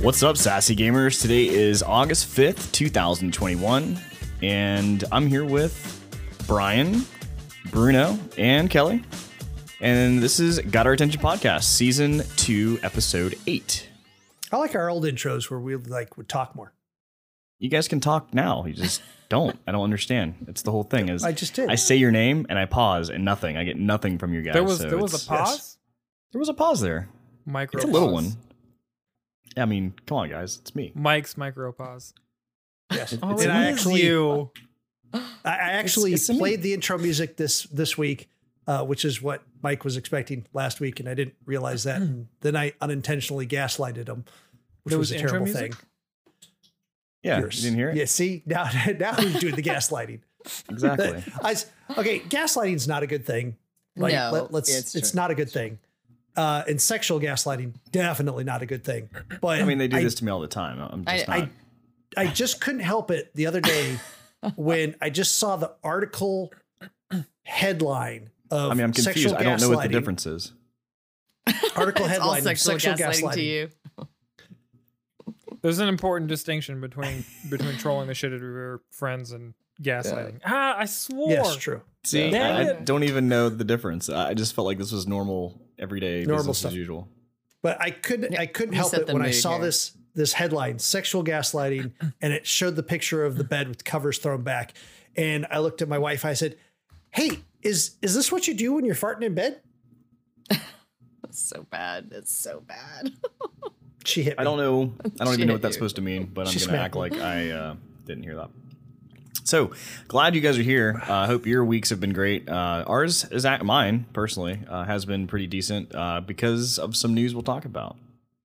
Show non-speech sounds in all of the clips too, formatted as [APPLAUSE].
What's up, sassy gamers? Today is August 5th, 2021, and I'm here with Brian, Bruno, and Kelly. And this is Got Our Attention Podcast, Season 2, Episode 8. I like our old intros where we like would talk more. You guys can talk now. You just [LAUGHS] don't. I don't understand. It's the whole thing is I just did. I say your name and I pause and nothing. I get nothing from you guys. There was so there was a pause. There was a pause there. Micro. It's a little pause. one. I mean, come on, guys. It's me. Mike's micro pause. yes. Oh, [LAUGHS] and it I actually, you. I I actually it's a me. played the intro music this this week, uh, which is what Mike was expecting last week, and I didn't realize that. and then I unintentionally gaslighted him, which was, was a terrible music? thing. Yeah, Yours. you didn't hear it? Yeah. See now, [LAUGHS] now who's doing the gaslighting? Exactly. [LAUGHS] I s- okay, gaslighting's not a good thing. Like, No, let, us it's it's, not a good thing. Uh, and sexual gaslighting definitely not a good thing. But I mean, they do I this to me all the time. I'm just I- not. I just couldn't help it the other day [LAUGHS] when I just saw the article headline of I mean, I'm confused. sexual I don't know what the difference is. Article It's all headline of sexual, sexual gaslighting, gaslighting. to you. There's an important distinction between between trolling the shit out of your friends and gaslighting. Ah, I swore. Yes, true. See, Dang I, I don't even know the difference. I just felt like this was normal, everyday Normal business stuff. as usual. But I couldn't I couldn't you help it when I saw here. this this headline, sexual gaslighting, [CLEARS THROAT] and it showed the picture of the bed with covers thrown back. And I looked at my wife, I said, Hey, is is this what you do when you're farting in bed? [LAUGHS] It's so bad. It's so bad. [LAUGHS] She hit me. I don't know. I don't even know what that's dude. supposed to mean, but I'm She going to smacked act me. like I uh, didn't hear that. So glad you guys are here. I uh, hope your weeks have been great. Uh, ours is at mine personally uh, has been pretty decent uh, because of some news we'll talk about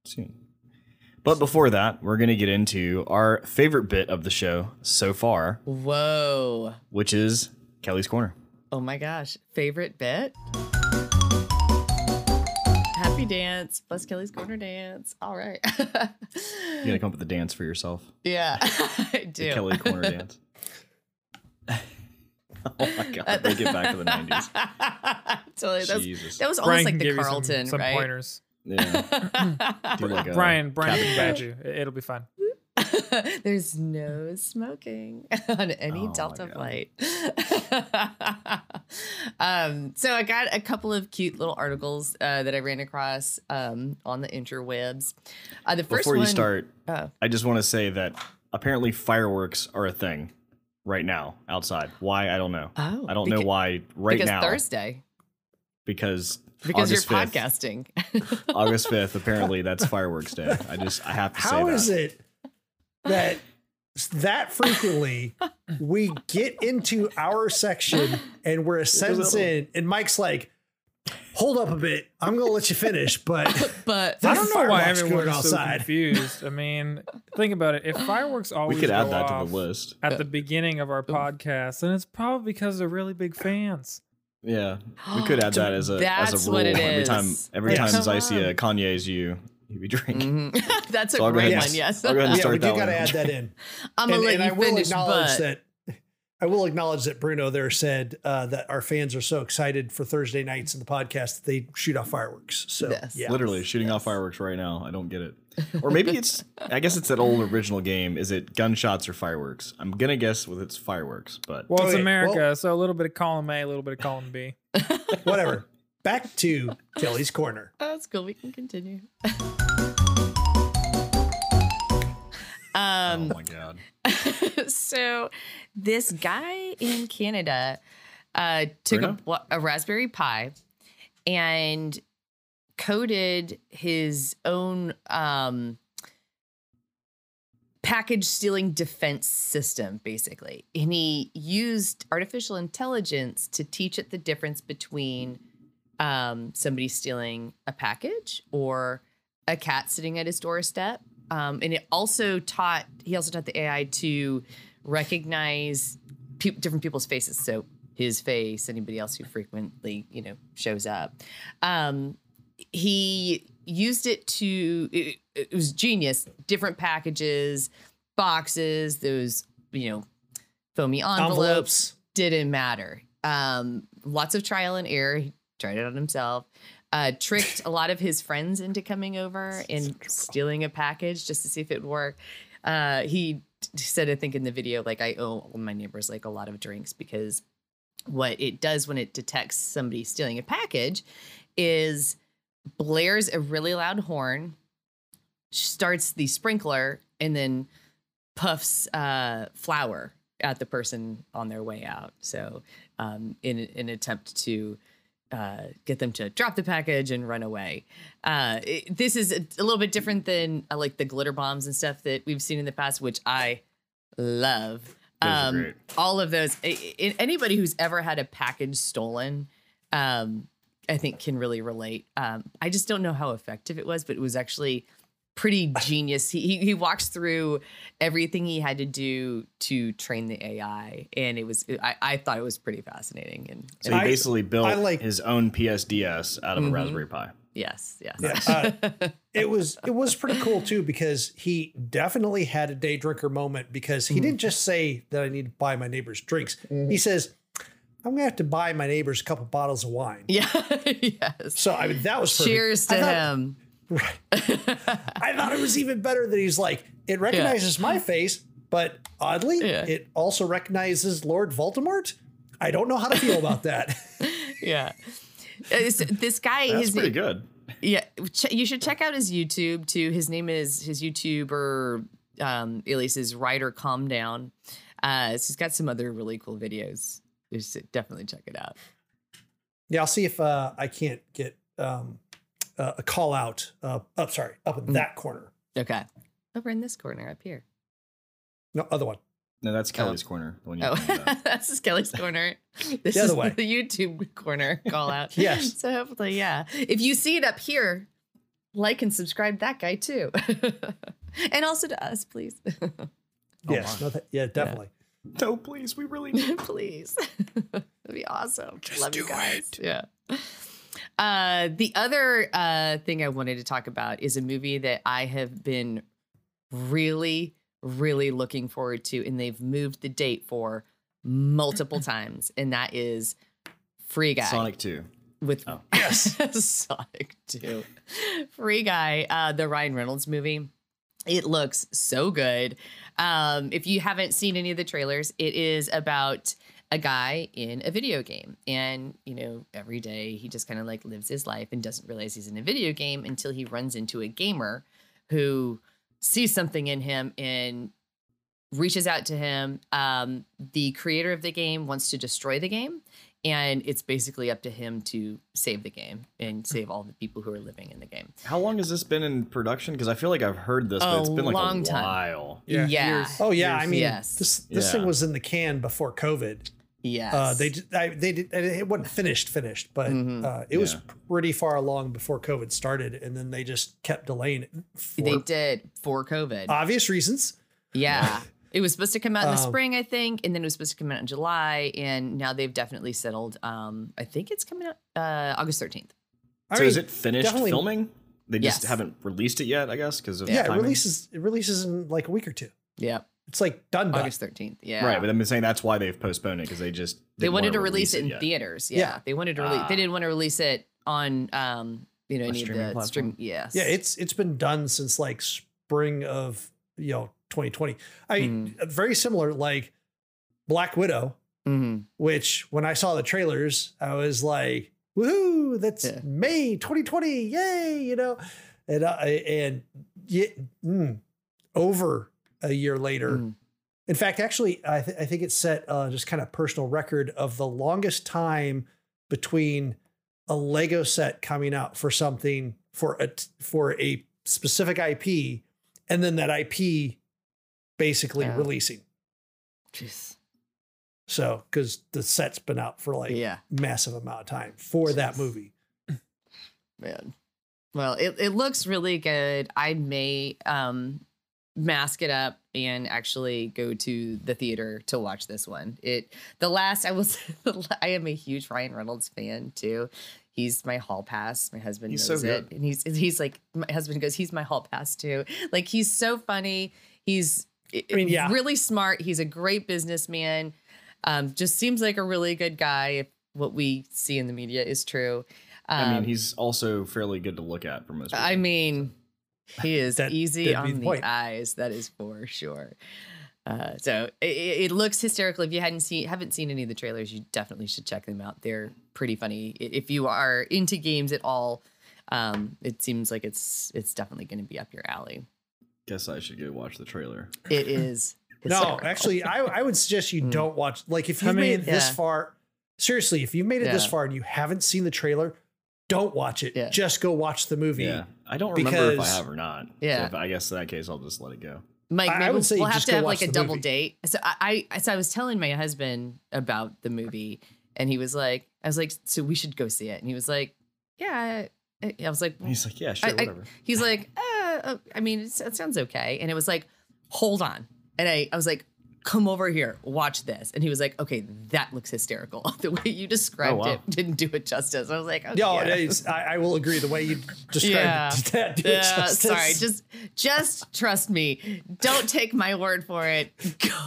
soon. But before that, we're going to get into our favorite bit of the show so far, Whoa. which is Kelly's Corner. Oh my gosh. Favorite bit? Happy dance plus Kelly's corner dance. All right. [LAUGHS] You're going to come up with a dance for yourself. yeah, [LAUGHS] I The do. Kelly Corner [LAUGHS] dance. [LAUGHS] oh my God. Bring get back to the 90s. [LAUGHS] totally. That was, Jesus. that was almost like the give you some- Carlton, some, right? pointers. Yeah. [LAUGHS] Do like Brian, Brian Captain can guide you. It- It'll be fun. There's no smoking on any Oh Delta flight. um, so I got a couple of cute little articles uh, that I ran across um, on the interwebs. Uh, the first Before one, you start, Oh. I just want to say that apparently fireworks are a thing right now outside. Why? I don't know. Oh, I don't know why right because now. Thursday, Because because August you're 5th, podcasting. [LAUGHS] August 5th, [LAUGHS] apparently that's fireworks day. I just, I have to say How that. is it that that frequently we get into our section and we're [LAUGHS] a sentence in, and Mike's like, "Hold up a bit, I'm going to let you finish." But [LAUGHS] but I don't know why Fireworks everyone going is so confused. I mean, think about it. If fireworks always We could add go that to the list. at the beginning of our podcast, then it's probably because they're really big fans. Yeah, we could add [GASPS] that as a as a rule what it every time. Every Yes. time Come Zycia on. Kanye's you, you be drinking. Mhm. [LAUGHS] that's a So I'll great one. Yes, I'll go ahead and yeah, start we do that got to add that in. [LAUGHS] I'm gonna and, let and you I will finish, acknowledge but that. I will acknowledge that Bruno there said uh, that our fans are so excited for Thursday nights in the podcast that they shoot off fireworks. So Yes. yeah, Literally shooting off fireworks right now. I don't get it. [LAUGHS] Or maybe it's. I guess it's that old original game. Is it gunshots or fireworks? I'm gonna guess with it's fireworks, but Well, it's Okay, America, well- so a little bit of column A, a little bit of column B. [LAUGHS] whatever. Back to Kelly's corner. Oh, that's cool. We can continue. [LAUGHS] oh um, my god. [LAUGHS] so this guy in Canada uh, took a, a Raspberry Pi and coded his own um, package stealing defense system, basically. And he used artificial intelligence to teach it the difference between um, somebody stealing a package or a cat sitting at his doorstep. Um, and it also taught, he also taught the AI to recognize pe- different people's faces. So his face, anybody else who frequently, you know, shows up. Um, he used it to, it, it was genius, different packages, boxes, those, you know, foamy envelopes, Envelopes. didn't matter. Um, lots of trial and error. He tried it on himself. Uh, tricked a lot of his friends into coming over and stealing a package just to see if it would work. Uh, he said, I think in the video, like I owe all my neighbors like a lot of drinks because what it does when it detects somebody stealing a package is blares a really loud horn, starts the sprinkler, and then puffs uh, flour at the person on their way out. So, um, in in an attempt to uh, get them to drop the package and run away. Uh, it- this is a, a little bit different than uh, like the glitter bombs and stuff that we've seen in the past, which I love. Um, all of those. Anybody who's ever had a package stolen, um, I think can really relate. Um, I just don't know how effective it was, but it was actually pretty [LAUGHS] genius. He, he he walks through everything he had to do to train the AI, and it was I, I thought it was pretty fascinating. And, So and he I- basically built I like- his own PS-DS out of Mhm. a Raspberry Pi. yes, yes, Yeah, [LAUGHS] uh, it was it was pretty cool too because he definitely had a day drinker moment because he didn't just say that I need to buy my neighbors drinks. He says, "I'm gonna have to buy my neighbors a couple bottles of wine." yeah, [LAUGHS] yes. So I mean that was perfect. Cheers to thought, him. Right. I thought it was even better that he's like it recognizes my face, but oddly, Yeah. it also recognizes Lord Voldemort. I don't know how to feel about that. [LAUGHS] [LAUGHS] Yeah. Uh, so this guy That's his pretty good. Yeah, ch- you should check out his YouTube too. His name is his YouTuber um, alias is Ryder Calm Down. Uh, so he's got some other really cool videos. You should definitely check it out. Yeah, I'll see if uh, I can't get um, uh, a call out. Uh, up, sorry, up in that corner. Okay, over in this corner up here. No, other one. No, that's Kelly's corner. The one you Oh, [LAUGHS] that's Kelly's corner. [LAUGHS] This The is way. the YouTube corner call out. [LAUGHS] Yes. So hopefully, yeah. If you see it up here, like and subscribe that guy too, and also to us, please, yes. No, that- yeah, definitely. no, please, we really need. please. That'd be awesome. Love you guys. Yeah. Uh, the other uh, thing I wanted to talk about is a movie that I have been really, really looking forward to, and they've moved the date for multiple [LAUGHS] times, and that is Free Guy Sonic 2. with Oh. [LAUGHS] Yes. Sonic 2. Free Guy, uh, the Ryan Reynolds movie. It looks so good. Um, if you haven't seen any of the trailers, it is about a guy in a video game. And, you know, every day he just kind of like lives his life and doesn't realize he's in a video game until he runs into a gamer who sees something in him and reaches out to him. Um, the creator of the game wants to destroy the game, and it's basically up to him to save the game and save all the people who are living in the game. How long has this been in production? Because I feel like I've heard this, but A it's been like long a time. while. Yeah. Yeah. Oh yeah, I mean, Yes. this this Yeah. thing was in the can before COVID. Yes. Uh, they did- I, they did it wasn't finished finished, but Mhm. uh, it was pretty far along before COVID started, and then they just kept delaying it for they did for COVID. obvious reasons. yeah. [LAUGHS] It was supposed to come out in the Um, spring, I think, and then it was supposed to come out in July, and now they've definitely settled. Um, I think it's coming out uh, August 13th. So mean, is it finished filming? They just Yes. haven't released it yet, I guess, because of Yeah, it releases it releases in like a week or two. Yeah. It's like done done. August 13th. Yeah. Right, but I'm saying that's why they've postponed it because they just they didn't wanted wanna to release, it in yet. theaters. Yeah. Yeah. They wanted to release. Ah. They didn't want to release it on, um, you know, A any of the platform? stream. Yes. Yeah, it's it's been done since like spring of you know 2020. I mean, very similar like Black Widow, hmm which when I saw the trailers, I was like, "Woohoo! That's Yeah. May 2020! Yay!" You know, and uh, and yeah, mm, over a year later. Mhm. In fact, actually, I, th- I think it set uh, just kind of personal record of the longest time between a Lego set coming out for something for a t- for a specific IP, and then that IP basically releasing. Jeez. So, because the set's been out for like Yeah. massive amount of time for that movie. Man. Well, it, it looks really good. I may um mask it up and actually go to the theater to watch this one. It the last I was [LAUGHS] I am a huge Ryan Reynolds fan too. He's my hall pass. My husband He's so knows it. And he's he's like my husband goes, he's my hall pass too. Like he's so funny. He's I mean, yeah. really smart. He's a great businessman. Um, just seems like a really good guy if what we see in the media is true. I mean, Um, he's also fairly good to look at for most people. I mean, he [LAUGHS] is That- easy on the the point. eyes. That is for sure. Uh, so it, it looks hysterical. If you hadn't seen, haven't seen any of the trailers, you definitely should check them out. They're pretty funny. If you are into games at all, um, it seems like it's it's definitely going to be up your alley. Guess I should go watch the trailer. It is. [LAUGHS] No, actually, I, I would suggest you Mm. don't watch. Like, if you've made mean- it this Yeah. far, seriously, if you've made it this far and you haven't seen the trailer, don't watch it. Yeah. Just go watch the movie. Yeah, I don't remember if I have or not. Yeah. so if, I guess in that case I'll just let it go. Mike, I- I maybe would say we'll have to have like a double movie. date. So I, I, so I was telling my husband about the movie, and he was like, I was like, so we should go see it, and he was like, yeah. I, I was like, He's like, yeah, sure, I- I- whatever. he's like, uh, uh, I mean, it's, it sounds okay. And it was like, hold on. And I, I was like, come over here, watch this. And he was like, okay, that looks hysterical. [LAUGHS] the way you described oh, wow. it didn't do it justice. I was like, okay. No, yeah. I, I will agree. The way you [LAUGHS] described Yeah. [LAUGHS] it, did that do it Yeah, justice. sorry. Just, just trust me. Don't take my word for it.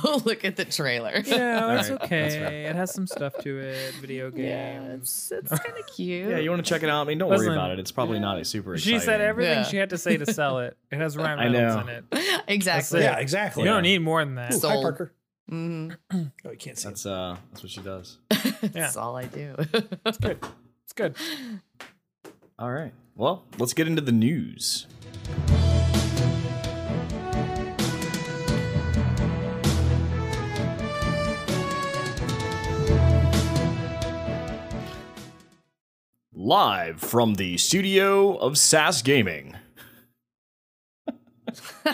Go look at the trailer. Yeah, it's All right, that's okay. fair. It has some stuff to it. Video Yeah, games. it's, it's kind of cute. Yeah, you want to check it out? I mean, don't worry about it. It's probably not a super. She said everything Yeah. she had to say to sell it. It has Ryan I Reynolds know. in it. exactly. it. yeah, exactly. You don't need more than that. Ooh, hi, Sold. Parker. hmm [CLEARS THROAT] Oh, you can't see. it. That's uh, that's what she does. [LAUGHS] That's all I do. It's good. It's good. [LAUGHS] All right. Well, let's get into the news. Live from the studio of Sass Gaming.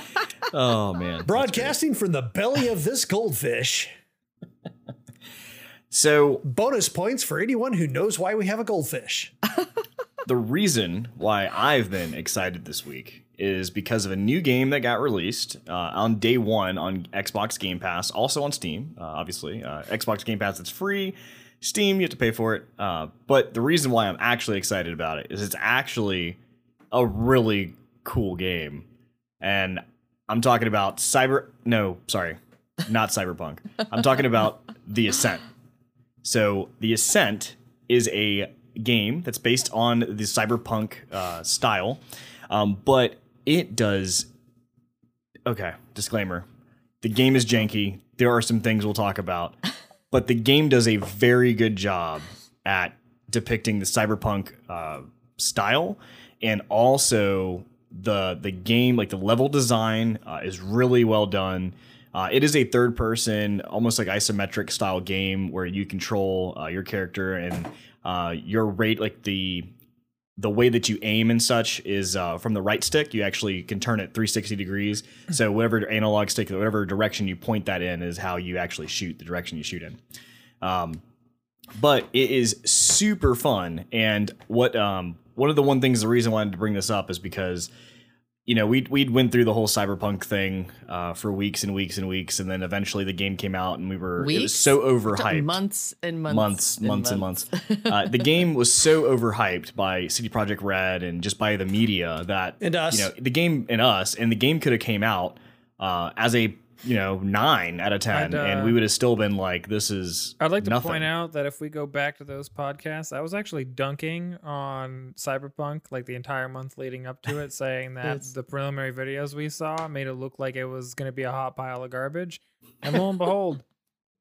[LAUGHS] oh man. Broadcasting from the belly of this goldfish. So Bonus points for anyone who knows why we have a goldfish. [LAUGHS] the reason why I've been excited this week is because of a new game that got released uh, on day one on Xbox Game Pass, also on Steam, uh, obviously. Uh, Xbox Game Pass, it's free. Steam, you have to pay for it. Uh, but the reason why I'm actually excited about it is it's actually a really cool game. And I'm talking about Cyber. No, sorry, not [LAUGHS] Cyberpunk. I'm talking about The Ascent. So, The Ascent is a game that's based on the cyberpunk uh, style, um, but it does. Okay, disclaimer: the game is janky. There are some things we'll talk about, but the game does a very good job at depicting the cyberpunk uh, style, and also the the game like the level design uh, is really well done. Uh, it is a third person, almost like isometric style game where you control uh, your character and uh, your rate, like the the way that you aim and such is uh, from the right stick. You actually can turn it 360 degrees. So whatever analog stick, whatever direction you point that in, is how you actually shoot. The direction you shoot in. Um, but it is super fun. And what um, one of the one things, the reason I wanted to bring this up is because you know, we we'd went through the whole cyberpunk thing uh, for weeks and weeks and weeks, and then eventually the game came out, and we were it was so overhyped. months and months, months, months, and months. uh, the game was so overhyped by CD Projekt Red and just by the media that And us. you know, the game and us, and the game could have came out uh, as a you know nine out of 10 uh, and we would have still been like, this is. I'd like to nothing. point out that if we go back to those podcasts, I was actually dunking on Cyberpunk like the entire month leading up to it, [LAUGHS] saying that the preliminary videos we saw made it look like it was going to be a hot pile of garbage. And lo and behold,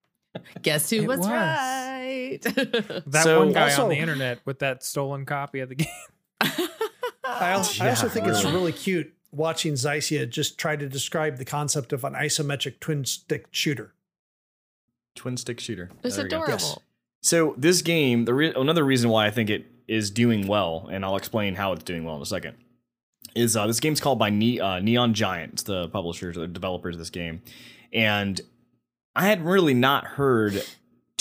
[LAUGHS] Guess who It was, was. right? [LAUGHS] that So- one guy Also- on the internet with that stolen copy of the game. I also, I also Yeah, think it's really. really cute watching Zycia just try to describe the concept of an isometric twin stick shooter. Twin stick shooter. it's There we go. adorable. So this game, the re- another reason why I think it is doing well, and I'll explain how it's doing well in a second, is uh, this game's called by ne- uh, Neon Giant, it's the publishers, the developers of this game, and I had really not heard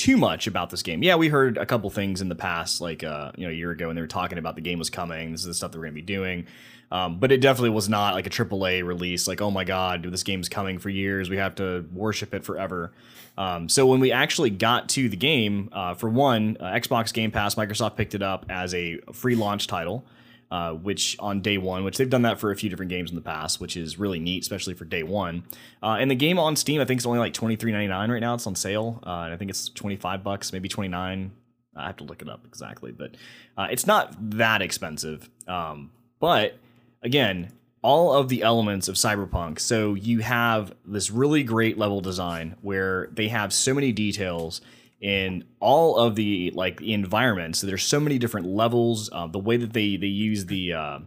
too much about this game. Yeah, we heard a couple things in the past, like uh, you know, a year ago, and they were talking about the game was coming. This is the stuff that we're gonna be doing. Um, but it definitely was not like a AAA release. Like, oh my god, this game's coming for years. We have to worship it forever. Um, so when we actually got to the game, uh, for one, uh, Xbox Game Pass, Microsoft picked it up as a free launch title, uh, which on day one, which they've done that for a few different games in the past, which is really neat, especially for day one. Uh, and the game on Steam, I think it's only like twenty three ninety nine right now. It's on sale, uh, and I think it's twenty five bucks, maybe twenty nine. I have to look it up exactly, but uh, it's not that expensive. Um, but again, all of the elements of cyberpunk so you have this really great level design where they have so many details in all of the like environments so there's so many different levels uh, the way that they they use the uh,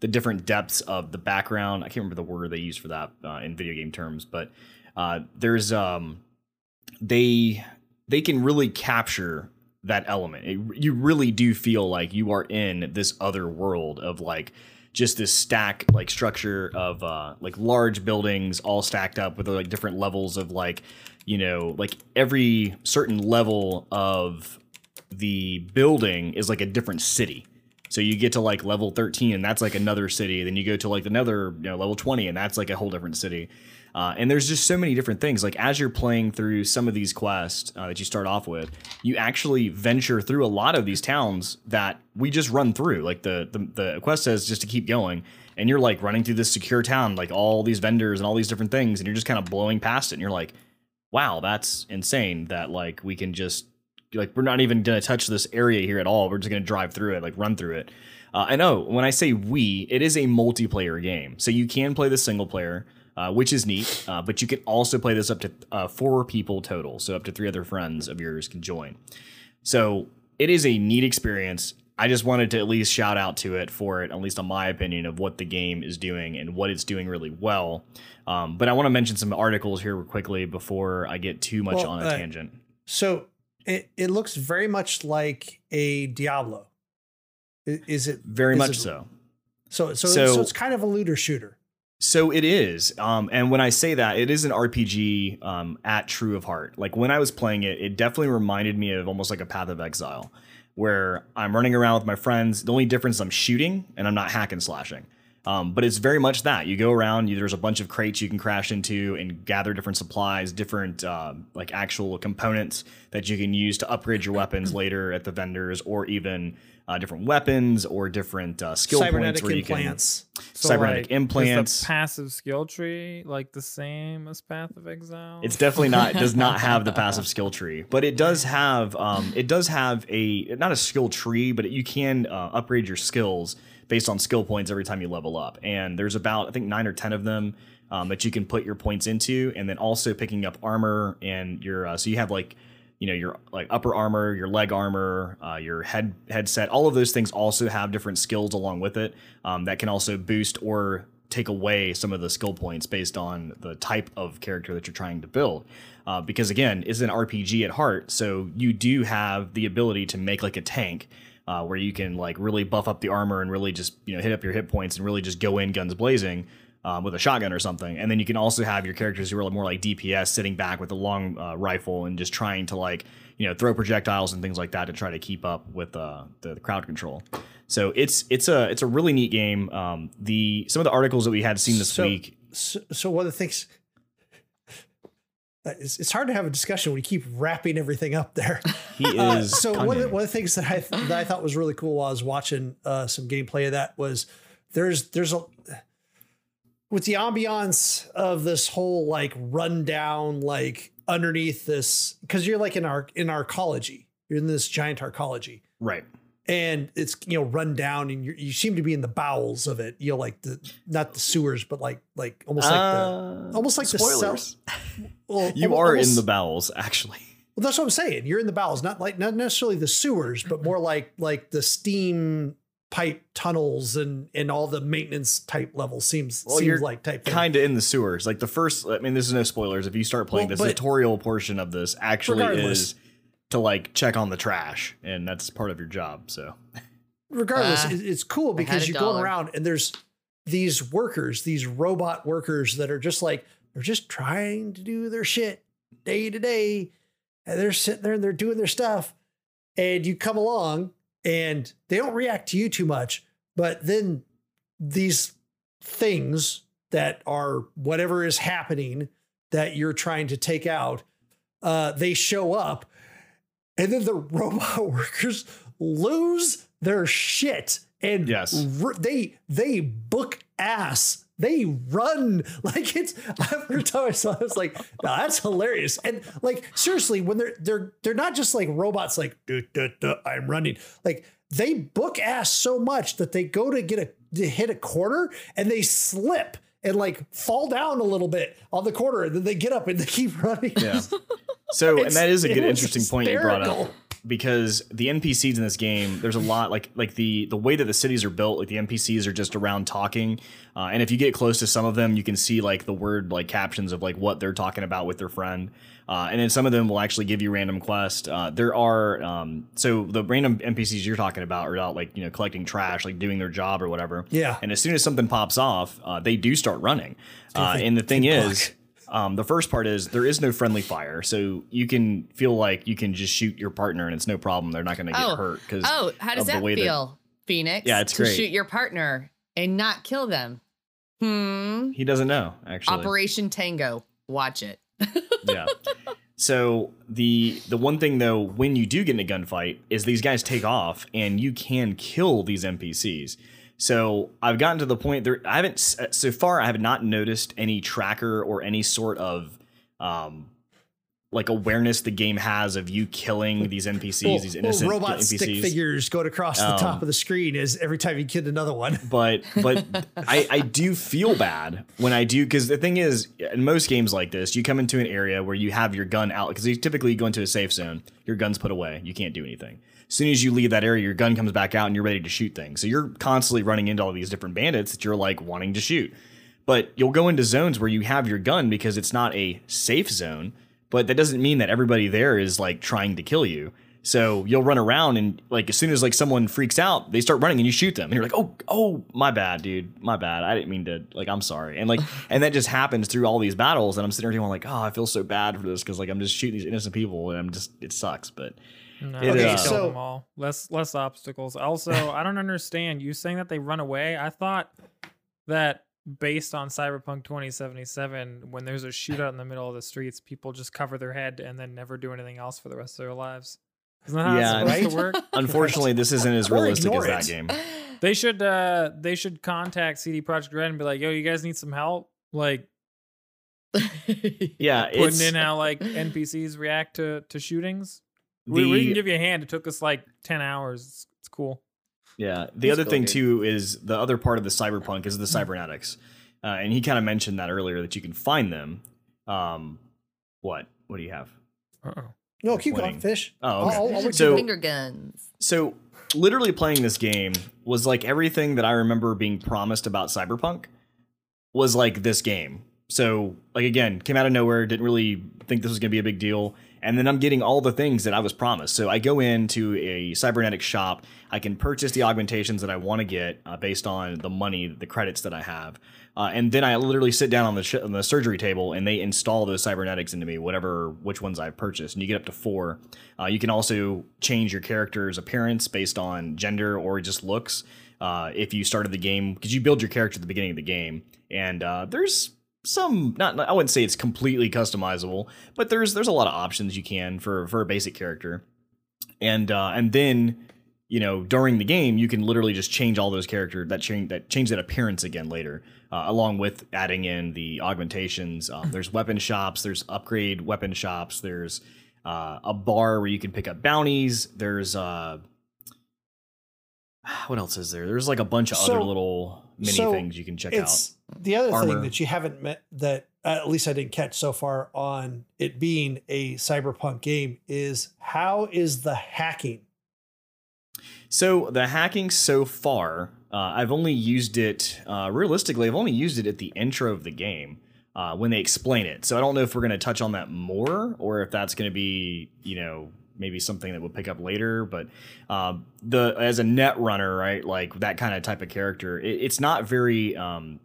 the different depths of the background. I can't remember the word they use for that uh, in video game terms but uh, there's um they they can really capture that element. It, you really do feel like you are in this other world of like just this stack like structure of uh like large buildings all stacked up with like different levels of like you know like every certain level of the building is like a different city so you get to like level 13 and that's like another city then you go to like another you know level 20 and that's like a whole different city uh, and there's just so many different things. Like as you're playing through some of these quests uh, that you start off with, you actually venture through a lot of these towns that we just run through. Like the the, the quest says just to keep going, and you're like running through this secure town, like all these vendors and all these different things, and you're just kind of blowing past it, and you're like, wow, that's insane. That like we can just like we're not even gonna touch this area here at all. We're just gonna drive through it, like run through it. Uh, I know when I say we, it is a multiplayer game, so you can play the single player uh, which is neat. Uh, but you can also play this up to uh, four people total, so up to three other friends of yours can join. So it is a neat experience. I just wanted to at least shout out to it for it, at least on my opinion of what the game is doing and what it's doing really well. Um, but I want to mention some articles here quickly before I get too much Well, on a uh, tangent. So it, it looks very much like a Diablo. Is it Very is much it- so. So, so So- so it's kind of a looter shooter. So it is, um, and when I say that, it is an RPG um, at true of heart. Like when I was playing it, it definitely reminded me of almost like a Path of Exile, where I'm running around with my friends. The only difference is I'm shooting and I'm not hack and slashing. Um, but it's very much that you go around. You, there's a bunch of crates you can crash into and gather different supplies, different um, like actual components that you can use to upgrade your weapons [CLEARS THROAT] later at the vendors, or even uh, different weapons or different uh, skill points Cybernetic where you can implants. cybernetic Is implants. passive skill tree like the same as Path of Exile? It's definitely not. It does not have the passive [LAUGHS] skill tree, but it does have. Um, it does have a not a skill tree, but you can uh, upgrade your skills based on skill points every time you level up. And there's about I think nine or ten of them um, that you can put your points into, and then also picking up armor and your. Uh, so you have like you know your like upper armor, your leg armor, uh, your head headset. All of those things also have different skills along with it um, that can also boost or take away some of the skill points based on the type of character that you're trying to build. Uh, because again, it's an RPG at heart, so you do have the ability to make like a tank. Uh, where you can like really buff up the armor and really just you know hit up your hit points and really just go in guns blazing um, with a shotgun or something. And then you can also have your characters who are more like DPS sitting back with a long uh, rifle and just trying to like you know throw projectiles and things like that to try to keep up with uh, the, the crowd control. So it's it's a it's a really neat game. Um, the some of the articles that we had seen this So- week. So, so one of the things uh, it's, it's hard to have a discussion when you keep wrapping everything up there. [LAUGHS] He Uh, is so one of, the, one of the things that I that I thought was really cool while I was watching uh, some gameplay of that was there's there's a with the ambiance of this whole like rundown like underneath this because you're like in our in arcology you're in this giant arcology right. and it's you know run down and you you seem to be in the bowels of it you know like the not the sewers but like like almost like the Uh, almost like the spoilers. cell well, you almo- are in the bowels, actually. well, that's what I'm saying. You're in the bowels, not like not necessarily the sewers, but more like like the steam pipe tunnels and and all the maintenance type levels seems Well, seems you're like type. Kind of in the sewers. Like the first, I mean, this is no spoilers. If you start playing Well, this, the tutorial portion of this actually Regardless. is to like check on the trash, and that's part of your job. So Regardless, it- it's cool because you're going around and there's these workers, these robot workers that are just like they're just trying to do their shit day to day, and they're sitting there and they're doing their stuff, and you come along and they don't react to you too much, but then these things that are whatever is happening that you're trying to take out, uh, they show up, and then the [LAUGHS] robot [LAUGHS] workers lose their shit and Yes. they they book ass. They run [LAUGHS] like it's. Every time I saw, it, I was like, "No, that's hilarious." And like seriously, when they're they're they're not just like robots, like duh, duh, duh, I'm running. Like they book ass so much that they go to get a to hit a corner and they slip and like fall down a little bit on the corner, and then they get up and they keep running. Yeah. [LAUGHS] So, and that is a good, interesting point you brought up hysterical. Because the NPCs in this game, there's a lot like like the the way that the cities are built. Like the NPCs are just around talking, uh, and if you get close to some of them, you can see like the word like captions of like what they're talking about with their friend. Uh, and then some of them will actually give you random quests. Uh, there are um, so the random NPCs you're talking about are out like you know collecting trash, like doing their job or whatever. Yeah. And as soon as something pops off, uh, they do start running. Uh, and the thing is, um, the first part is there is no friendly fire, so you can feel like you can just shoot your partner and it's no problem. They're not going to get Oh. hurt because Oh, how does that way that- feel, Phoenix? Yeah, it's to great. shoot your partner and not kill them. Hmm. he doesn't know actually. Operation Tango. Watch it. [LAUGHS] yeah. So the the one thing though, when you do get in a gunfight, is these guys take off and you can kill these NPCs. So I've gotten to the point there. I haven't so far. I have not noticed any tracker or any sort of um like awareness the game has of you killing these NPCs, Little- these innocent robot NPCs. stick figures going across the Um, top of the screen as every time you kid another one. [LAUGHS] but but I, I do feel bad when I do because the thing is in most games like this you come into an area where you have your gun out because you typically go into a safe zone your gun's put away you can't do anything as soon as you leave that area your gun comes back out and you're ready to shoot things so you're constantly running into all these different bandits that you're like wanting to shoot but you'll go into zones where you have your gun because it's not a safe zone but that doesn't mean that everybody there is like trying to kill you so you'll run around and like as soon as like someone freaks out, they start running and you shoot them. And you're like, "Oh, oh, my bad, dude. My bad. I didn't mean to like I'm sorry." And like [LAUGHS] and that just happens through all these battles and I'm sitting there going like, "Oh, I feel so bad for this cuz like I'm just shooting these innocent people and I'm just it sucks." But No, It, just uh, kill So- them all. Less less obstacles. Also, [LAUGHS] I don't understand you saying that they run away. I thought that based on Cyberpunk 2077, when there's a shootout in the middle of the streets, people just cover their head and then never do anything else for the rest of their lives. Isn't that how Yeah, it's right? to work? [LAUGHS] unfortunately, this isn't as realistic as that it. game. [LAUGHS] They should uh they should contact CD Projekt Red and be like, "Yo, you guys need some help?" Like Yeah, putting it's in how like NPCs react to to shootings. We, we can give you a hand. It took us like 10 hours. It's, it's cool. Yeah. The Let's other go, thing dude. too is the other part of the cyberpunk is the cybernetics, uh, and he kind of mentioned that earlier that you can find them. Um, what? What do you have? Uh-oh. No, keep going, fish. Oh, okay. I'll- I'll- I'll So- finger guns. So, literally playing this game was like everything that I remember being promised about Cyberpunk was like this game. So, like again, came out of nowhere, didn't really think this was going to be a big deal, and then I'm getting all the things that I was promised. So, I go into a cybernetic shop, I can purchase the augmentations that I want to get uh, based on the money, the credits that I have. Uh, and then I literally sit down on the sh- on the surgery table, and they install those cybernetics into me, whatever which ones I've purchased, and you get up to four. Uh, you can also change your character's appearance based on gender or just looks. Uh, if you started the game, because you build your character at the beginning of the game, and uh, there's some not I wouldn't say it's completely customizable, but there's there's a lot of options you can for for a basic character, and uh, and then you know during the game you can literally just change all those character that change that change that appearance again later uh, along with adding in the augmentations. Um, there's weapon shops there's upgrade weapon shops there's uh, a bar where you can pick up bounties there's uh [SIGHS] what else is there? There's like a bunch of So- other little mini so things you can check out It's the other Armor. thing that you haven't met that uh, at least I didn't catch so far on it being a cyberpunk game is how is the hacking? So the hacking so far, uh, I've only used it uh, realistically. I've only used it at the intro of the game uh, when they explain it. So I don't know if we're going to touch on that more, or if that's going to be, you know, maybe something that we'll pick up later. But um, the as a net runner, right, like that kind of type of character, it, it's not very, um,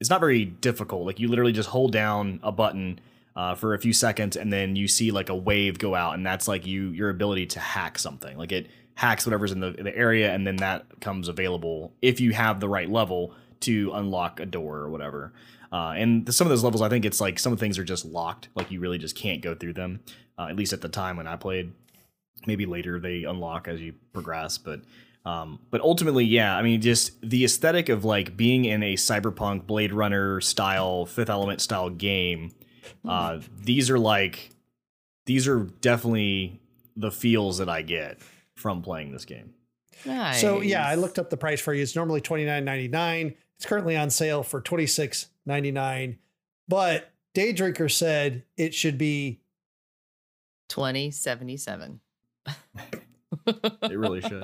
it's not very difficult. Like you literally just hold down a button. Uh, for a few seconds, and then you see like a wave go out, and that's like you your ability to hack something. Like it hacks whatever's in the, the area and then that comes available if you have the right level to unlock a door or whatever uh, and the, some of those levels i think it's like some of things are just locked like you really just can't go through them uh, at least at the time when i played maybe later they unlock as you progress, but um, but ultimately, yeah, I mean, just the aesthetic of like being in a cyberpunk Blade Runner style, Fifth Element style game. Uh, these are like, these are definitely the feels that I get from playing this game. Nice. So yeah, I looked up the price for you. It's normally twenty nine ninety nine. It's currently on sale for twenty six ninety nine. But Day Drinker said it should be 2077. [LAUGHS] It really [LAUGHS] should.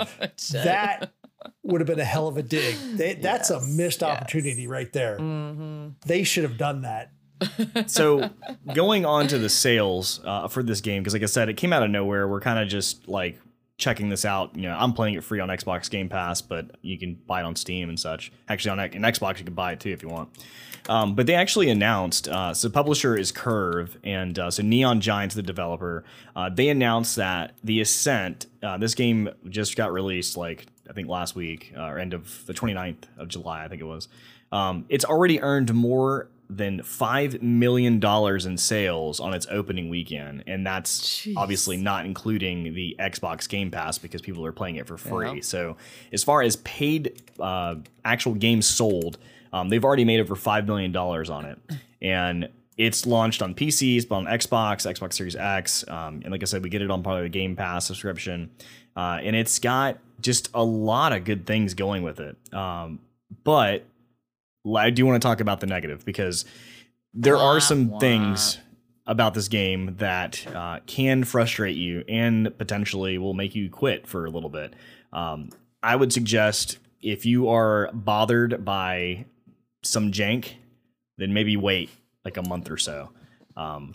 that would have been a hell of a dig. They, that's a Yes, missed yes. opportunity right there. hmm They should have done that. [LAUGHS] so going on to the sales uh, for this game because like i said it came out of nowhere we're kind of just like checking this out you know i'm playing it free on xbox game pass but you can buy it on steam and such. Actually on an xbox you can buy it too if you want. Um, but they actually announced uh, so publisher is curve and uh, so neon giants the developer uh, they announced that the ascent uh, this game just got released like i think last week uh, or end of the 29th of july i think it was. Um, it's already earned more than five million dollars in sales on its opening weekend, and that's Jeez. obviously not including the Xbox Game Pass because people are playing it for free. Yeah. So, as far as paid uh, actual games sold, um, they've already made over five million dollars on it, and it's launched on PCs, but on Xbox, Xbox Series X, um, and like I said, we get it on part of the Game Pass subscription, uh, and it's got just a lot of good things going with it. Um, but I do want to talk about the negative because there Wah, are some wah. things about this game that uh, can frustrate you and potentially will make you quit for a little bit. Um, I would suggest if you are bothered by some jank, then maybe wait like a month or so. Um,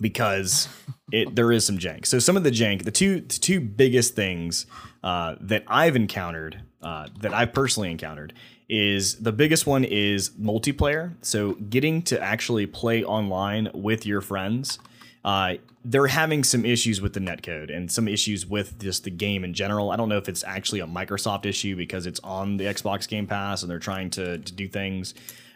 because it there is some jank. So some of the jank, the two the two biggest things uh, that I've encountered, uh, that I've personally encountered, is the biggest one is multiplayer. So getting to actually play online with your friends. Uh, they're having some issues with the netcode and some issues with just the game in general. I don't know if it's actually a Microsoft issue because it's on the Xbox Game Pass and they're trying to, to do things.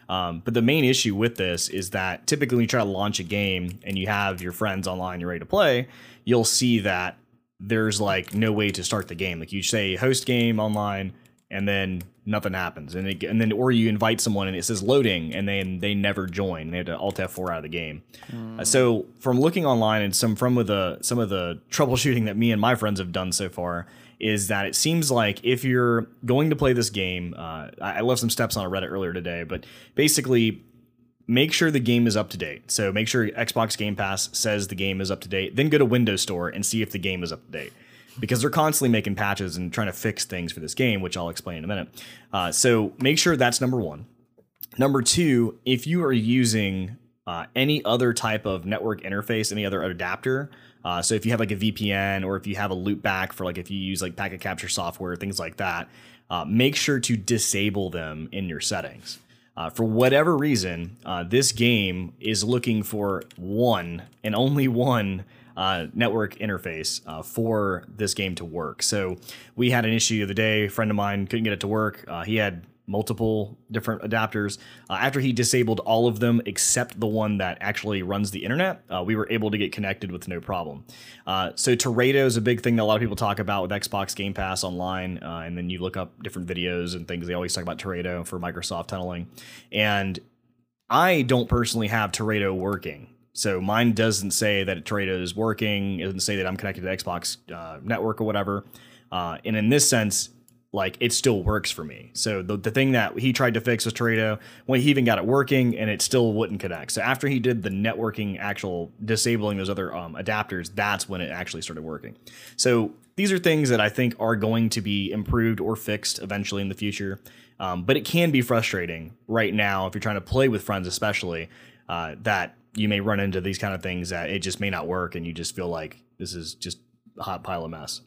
Um, but the main issue with this is that typically when you try to launch a game and you have your friends online, you're ready to play, you'll see that there's like no way to start the game. Like you say host game online, and then nothing happens, and it, and then or you invite someone and it says loading, and then they never join. They have to Alt F4 out of the game. Uh, so from looking online and some from with the some of the troubleshooting that me and my friends have done so far is that it seems like if you're going to play this game, uh, I I left some steps on a Reddit earlier today, but basically make sure the game is up to date. So make sure Xbox Game Pass says the game is up to date. Then go to Windows Store and see if the game is up to date. Because they're constantly making patches and trying to fix things for this game, which I'll explain in a minute. Uh, so make sure that's number one. Number two, if you are using uh, any other type of network interface, any other adapter, uh, so if you have like a VPN or if you have a loopback for like if you use like packet capture software, things like that, uh, make sure to disable them in your settings. Uh, for whatever reason, uh, this game is looking for one and only one uh, network interface uh, for this game to work. So we had an issue the other day. A friend of mine couldn't get it to work. Uh, he had multiple different adapters. Uh, after he disabled all of them except the one that actually runs the internet, uh, we were able to get connected with no problem. Uh, so Teredo is a big thing that a lot of people talk about with Xbox Game Pass online, and then you look up different videos and things. They always talk about Teredo for Microsoft tunneling, and I don't personally have Teredo working. So mine doesn't say that Teredo is working. It doesn't say that I'm connected to Xbox uh, network or whatever. Uh, and in this sense, like it still works for me. So the, the thing that he tried to fix with Teredo, when he even got it working and it still wouldn't connect. So after he did the networking, actual disabling those other um, adapters, that's when it actually started working. So these are things that I think are going to be improved or fixed eventually in the future. Um, but it can be frustrating right now if you're trying to play with friends, especially uh, that you may run into these kind of things that it just may not work and you just feel like this is just a hot pile of mess.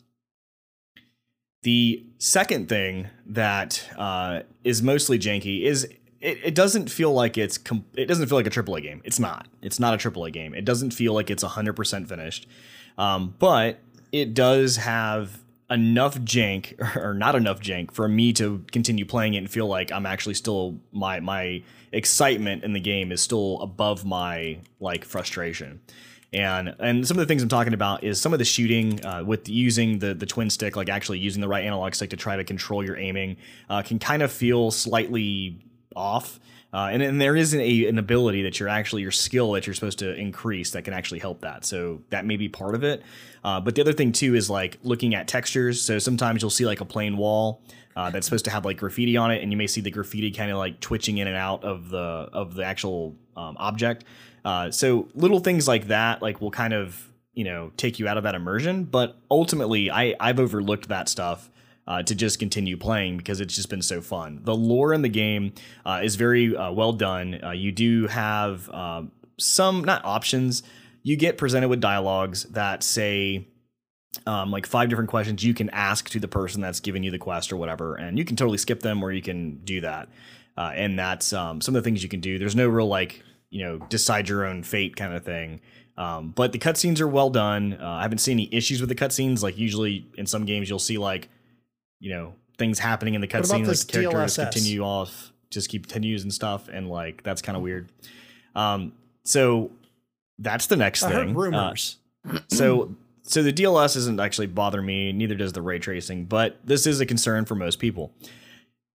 The second thing that uh, is mostly janky is it, it doesn't feel like it's com- it doesn't feel like a AAA game. It's not. It's not a AAA game. It doesn't feel like it's 100% finished. Um, but it does have enough jank [LAUGHS] or not enough jank for me to continue playing it and feel like I'm actually still my my excitement in the game is still above my like frustration. And and some of the things I'm talking about is some of the shooting uh, with using the the twin stick, like actually using the right analog stick to try to control your aiming, uh, can kind of feel slightly off. Uh, and, and there isn't a, an ability that you're actually your skill that you're supposed to increase that can actually help that. So that may be part of it. Uh, but the other thing too is like looking at textures. So sometimes you'll see like a plain wall uh, that's supposed to have like graffiti on it, and you may see the graffiti kind of like twitching in and out of the of the actual um, object. Uh, so little things like that like will kind of you know take you out of that immersion. But ultimately, I I've overlooked that stuff uh, to just continue playing because it's just been so fun. The lore in the game uh, is very uh, well done. Uh, you do have um, some, not options, you get presented with dialogues that say, um, like five different questions you can ask to the person that's giving you the quest or whatever, and you can totally skip them or you can do that. Uh, and that's um, some of the things you can do. There's no real like you know decide your own fate kind of thing. Um, but the cutscenes are well done. Uh, I haven't seen any issues with the cutscenes. Like usually in some games, you'll see like you know things happening in the cutscene, like this the character just DLSS? continue off, just keep continues and stuff, and like that's kind of weird. Um, so that's the next I thing. Uh, rumors. so so the DLS doesn't actually bother me, neither does the ray tracing, but this is a concern for most people.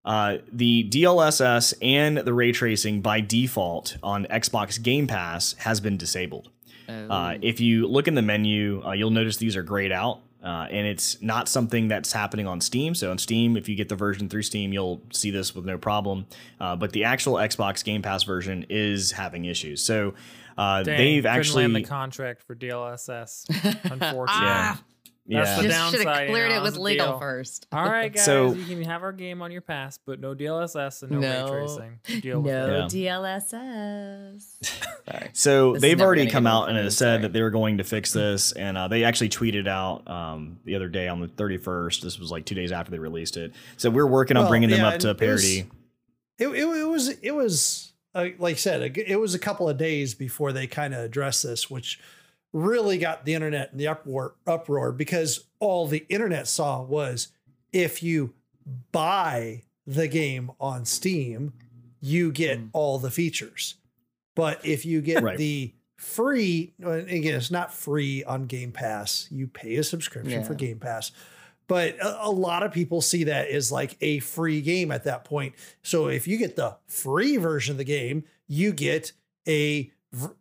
Uh, the DLSS and the ray tracing by default on Xbox Game Pass has been disabled. Uh, if you look in the menu, uh, you'll notice these are grayed out, uh, and it's not something that's happening on Steam. So on Steam, if you get the version through Steam, you'll see this with no problem. Uh, but the actual Xbox Game Pass version is having issues. So uh, Dang, they've couldn't actually land the contract for DLSS. [LAUGHS] Unfortunately. yeah That's yeah. the Just should have downside, you cleared know, it with legal deal. first. All right, [LAUGHS] guys, So- you can have our game on your pass, but no DLSS and no, No. ray tracing. Deal with No it. Yeah. DLSS. [LAUGHS] Sorry. So This they've already come out and for me, said sorry. that they were going to fix this, and uh, they actually tweeted out um, the other day on the 31st. This was like two days after they released it. So we're working on Well, bringing them up to and it was- parity. It, it, it was it was uh, like I said, it was a couple of days before they kind of addressed this, which really got the internet in the uproar uproar because all the internet saw was if you buy the game on Steam, you get all the features. But if you get Right. the free, uh, again, it's not free on Game Pass. You pay a subscription Yeah. for Game Pass. But a, a lot of people see that as like a free game at that point. So if you get the free version of the game, you get a,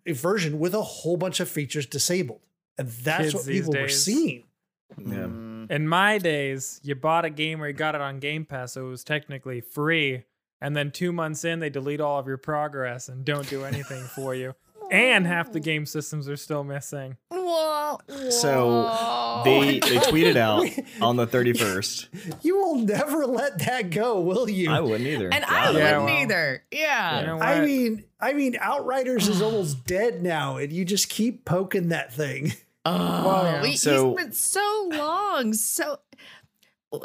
a version with a whole bunch of features disabled. And that's Kids what these people were seeing. Yeah. Mm. In my days, you bought a game or you got it on Game Pass, so it was technically free. And then two months in, they delete all of your progress and don't do anything for you. And half the game systems are still missing. So they they [LAUGHS] tweeted out on the 31st. [LAUGHS] You will never let that go, will you? I wouldn't either. And I Yeah, wouldn't well. either. Yeah. You know? I mean, I mean, Outriders is almost dead now, and you just keep poking that thing. [LAUGHS] Oh, Well, yeah. we, So- you spent so long, so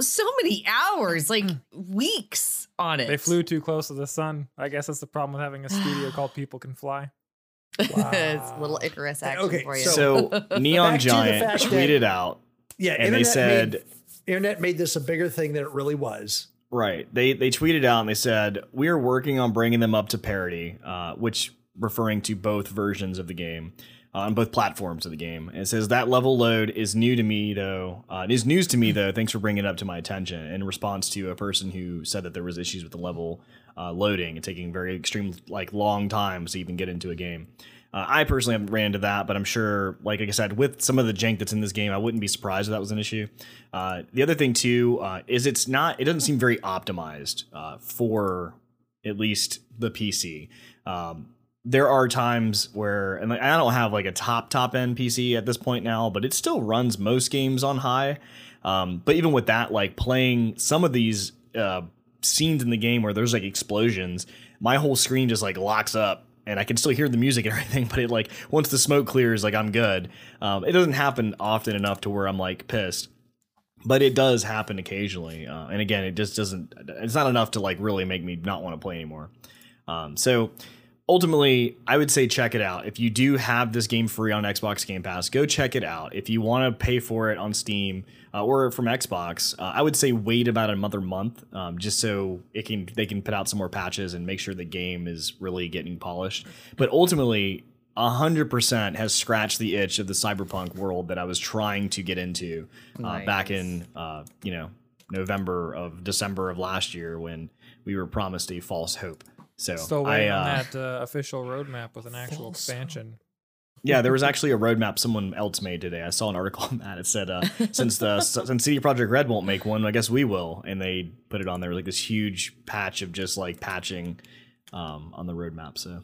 so many hours, hmm. like weeks on it. they flew too close to the sun. I guess that's the problem with having a studio [GASPS] called People Can Fly. It's a little Icarus action Okay, for you. So [LAUGHS] Neon Back the Giant fact that- tweeted out Yeah, and they internet said made, internet made this a bigger thing than it really was. Right. They they tweeted out and they said we are working on bringing them up to parity, uh, which referring to both versions of the game uh, on both platforms of the game. And it says that level load is new to me though. Uh, it is news to me though. Thanks for bringing it up to my attention. In response to a person who said that there was issues with the level uh, loading and taking very extreme like long times to even get into a game. Uh, I personally haven't ran into that, but I'm sure, like I said, with some of the jank that's in this game, I wouldn't be surprised if that was an issue. Uh, the other thing too uh, is it's not. It doesn't seem very optimized uh, for at least the PC. Um, there are times where, and like, I don't have like a top top end PC at this point now, but it still runs most games on high. Um, but even with that, like playing some of these uh, scenes in the game where there's like explosions, my whole screen just like locks up and I can still hear the music and [LAUGHS] everything, but it like once the smoke clears, like I'm good. Um, it doesn't happen often enough to where I'm like pissed, but it does happen occasionally. Uh, and again, it just doesn't. It's not enough to like really make me not want to play anymore. Um, so ultimately, I would say check it out. If you do have this game free on Xbox Game Pass, go check it out. If you want to pay for it on Steam uh, or from Xbox, uh, I would say wait about another month, um, just so it can they can put out some more patches and make sure the game is really getting polished. But ultimately. hundred percent has scratched the itch of the cyberpunk world that I was trying to get into uh, back in uh, you know November of December of last year when we were promised a false hope. So Still I, waiting uh, on that uh, official roadmap with an actual False expansion. Yeah, there was actually a roadmap someone else made today. I saw an article [LAUGHS] on that. It said uh, since the since CD Projekt Red won't make one, I guess we will, and they put it on there like this huge patch of just like patching um, on the roadmap. So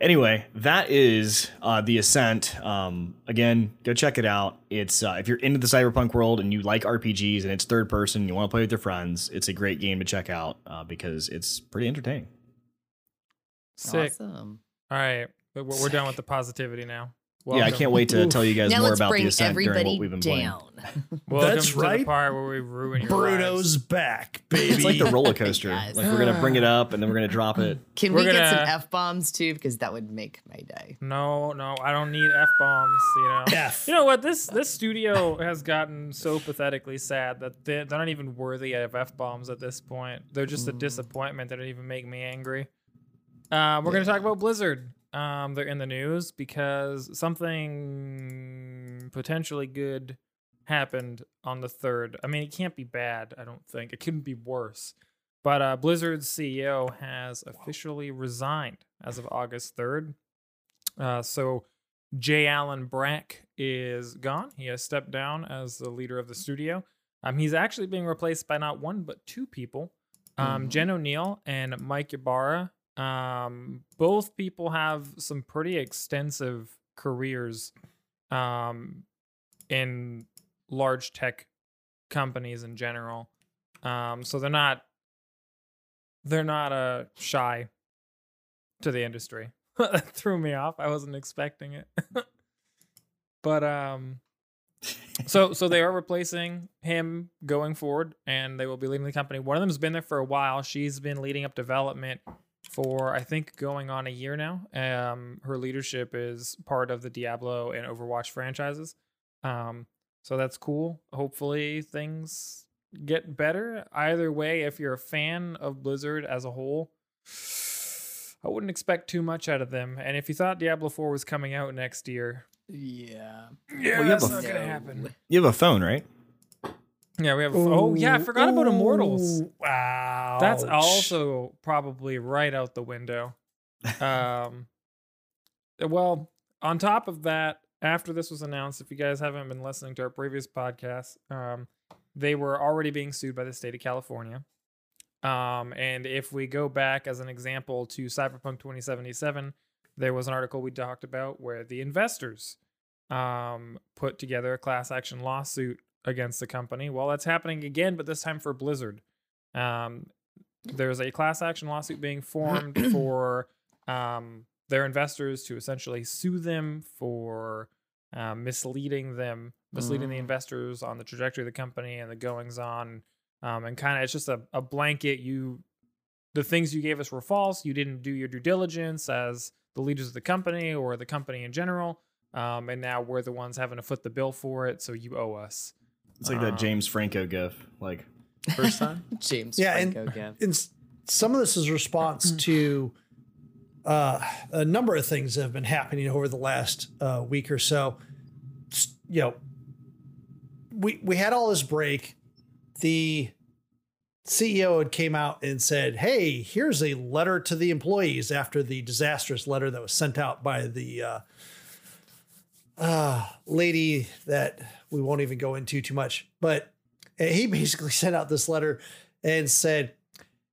anyway, that is uh, the Ascent. Um, again, go check it out. It's uh, if you're into the cyberpunk world and you like RPGs and it's third person, you want to play with your friends. It's a great game to check out uh, because it's pretty entertaining. Sick. Awesome. All right, we're, we're done with the positivity now. Yeah, I can't wait to Oof. tell you guys now more let's about the bring Ascent during everybody what we've been playing. down. [LAUGHS] Welcome That's to right. the part where we ruin your Bruno's lives. back, baby. [LAUGHS] It's like the roller coaster. Yes. Like we're gonna bring it up and then we're gonna drop it. [LAUGHS] Can We're we get some f bombs too? Because that would make my day. No, no, I don't need f bombs. You know. F. You know what? This this studio has gotten so pathetically sad that they, they're not even worthy of f bombs at this point. They're just a disappointment that don't even make me angry. Uh, we're gonna talk about Blizzard. Um, they're in the news because something potentially good happened on the third. I mean, it can't be bad. I don't think it couldn't be worse. But uh, Blizzard's CEO has officially resigned as of August third. Uh, so J. Allen Brack is gone. He has stepped down as the leader of the studio. Um, he's actually being replaced by not one but two people, um, Mhm. Jen Oneal and Mike Ybarra. Um, both people have some pretty extensive careers um, in large tech companies in general. Um, so they're not they're not uh, shy to the industry. [LAUGHS] that threw me off. I wasn't expecting it. [LAUGHS] but um so so they are replacing him going forward and they will be leading the company. One of them's been there for a while. She's been leading up development for I think going on a year now. Um her leadership is part of the Diablo and Overwatch franchises. Um so that's cool. Hopefully things get better. Either way, if you're a fan of Blizzard as a whole, I wouldn't expect too much out of them. And if you thought Diablo 4 was coming out next year, Yeah. yeah, Well, that's not gonna happen. You have a phone, right? Yeah, we have. oh yeah, I forgot about Immortals. Ooh, Wow. That's also probably right out the window. Um, well, on top of that, after this was announced, if you guys haven't been listening to our previous podcast, um, they were already being sued by the state of California. Um, and if we go back as an example to Cyberpunk 2077, there was an article we talked about where the investors um, put together a class action lawsuit against the company. Well, that's happening again, but this time for Blizzard. Um, there's a class action lawsuit being formed [CLEARS THROAT] for um, their investors to essentially sue them for um, misleading them, misleading the Mm. investors on the trajectory of the company and the goings on. Um, and kind of, it's just a, a blanket. You, the things you gave us were false. You didn't do your due diligence as the leaders of the company or the company in general. Um, and now we're the ones having to foot the bill for it. So you owe us. It's like Um, that James Franco gif. Like [LAUGHS] first time. James Yeah, and- Franco gift. And some of this is response [CLEARS THROAT] to uh, a number of things that have been happening over the last uh, week or so. S- You know, we we had all this break. The CEO had came out and said, "Hey, here's a letter to the employees after the disastrous letter that was sent out by the uh, uh, lady that we won't even go into too much." But eh, he [LAUGHS] basically sent out this letter and said,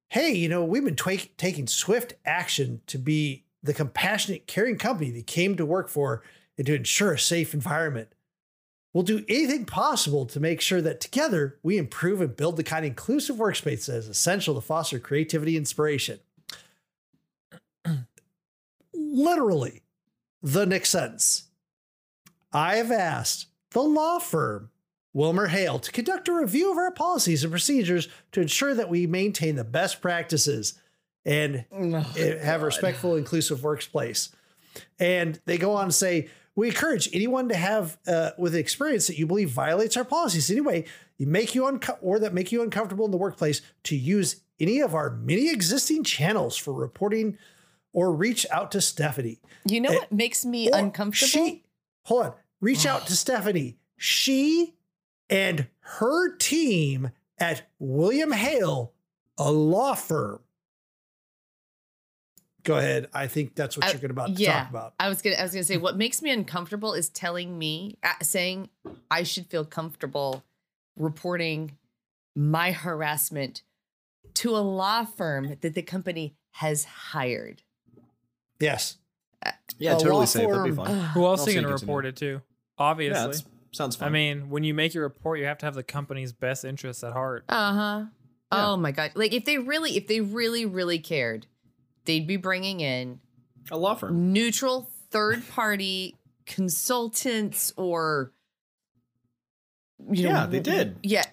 "Hey, you know, we've been twa- taking swift action to be the compassionate, caring company that came to work for and to ensure a safe environment." We'll do anything possible to make sure that together we improve and build the kind of inclusive workspace that is essential to foster creativity and inspiration. [CLEARS THROAT] Literally, the next sentence. I have asked the law firm Wilmer Hale to conduct a review of our policies and procedures to ensure that we maintain the best practices and eh, have a respectful, inclusive workplace. And they go on to say, we encourage anyone to have uh, with experience that you believe violates our policies anyway, you make you unco- or that make you uncomfortable in the workplace to use any of our many existing channels for reporting or reach out to Stephanie. You know Eh, what makes me uncomfortable? She, hold on. Reach out to Stephanie. She and her team at William Hale, a law firm. Go ahead. I think that's what I- you're going about to yeah. talk about. I was gonna I was gonna say what makes me uncomfortable is telling me uh, saying I should feel comfortable reporting my harassment to a law firm that the company has hired. Yes. Yeah, A totally law safe. That'd be firm- fine. Who else I'll are you gonna report it to? Yeah, Obviously. that's, sounds fun. I mean, when you make your report, you have to have the company's best interests at heart. Uh-huh. Yeah. Oh my god. Like if they really if they really really cared, they'd be bringing in a law firm. neutral third party consultants or you know Yeah, they did. Yeah.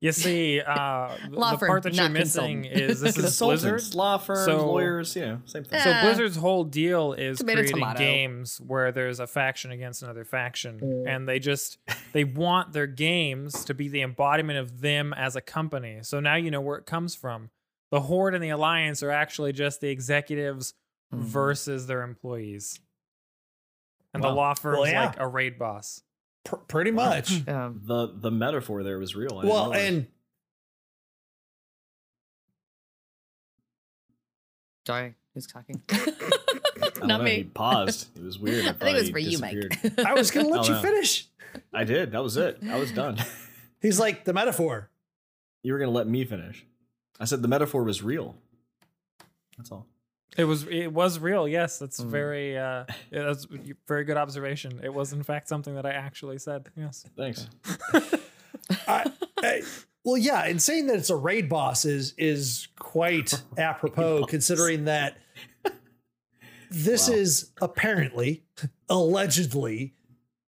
You see, uh, [LAUGHS] Law the firm, part that you're missing is this is Consultants, Blizzard. law firms, So- lawyers, you know, same thing. So Eh. Blizzard's whole deal is Tomato, creating tomato. games where there's a faction against another faction, Mm. and they just they want their games to be the embodiment of them as a company. So now you know where it comes from. The Horde and the Alliance are actually just the executives Mhm. versus their employees, and Wow. the law firm's Well, yeah. like a raid boss. Pr- pretty much. [LAUGHS] Um, the the metaphor there was real. I well, know and sorry, who's talking? [LAUGHS] [LAUGHS] I don't Not know, He paused. It was weird. I, I think it was for you, Mike. I was going to let Oh, you no. finish. I did. That was it. I was done. He's like the metaphor. you were gonna let me finish. I said the metaphor was real. That's all. It was it was real. Yes, that's Mm. very uh, yeah, that's very good observation. It was in fact something that I actually said. Yes. Thanks. [LAUGHS] I, I- well, yeah, and saying that it's a raid boss is is quite [LAUGHS] apropos, considering that this Wow. is apparently, allegedly,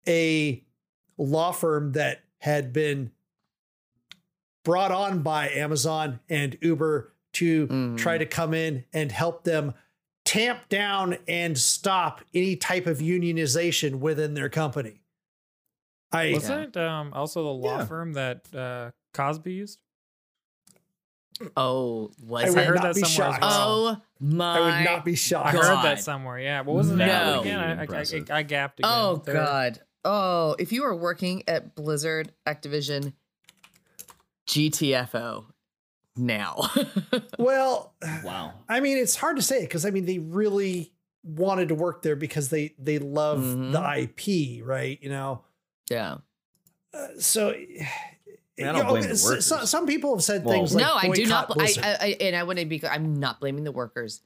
a law firm that had been brought on by Amazon and Uber to Mm. try to come in and help them tamp down and stop any type of unionization within their company. I Wasn't it um, also the law Yeah. firm that uh, Cosby used? oh, was would I it? heard not that somewhere shocked. well. Oh my! I would not be shocked. I heard that somewhere. Yeah. What was the No. name again? I, I, I, Impressive. I gapped again. Oh There- God! Oh, if you are working at Blizzard Activision, GTFO now. [LAUGHS] Well, Wow. I mean, it's hard to say because I mean, they really wanted to work there because they they love Mhm. the IP, right? You know, yeah. uh, so. [SIGHS] I don't you know, blame the s- workers. so- some people have said Well- things like no, I do not. boycott bl- I, I, I and I wouldn't be. I'm not blaming the workers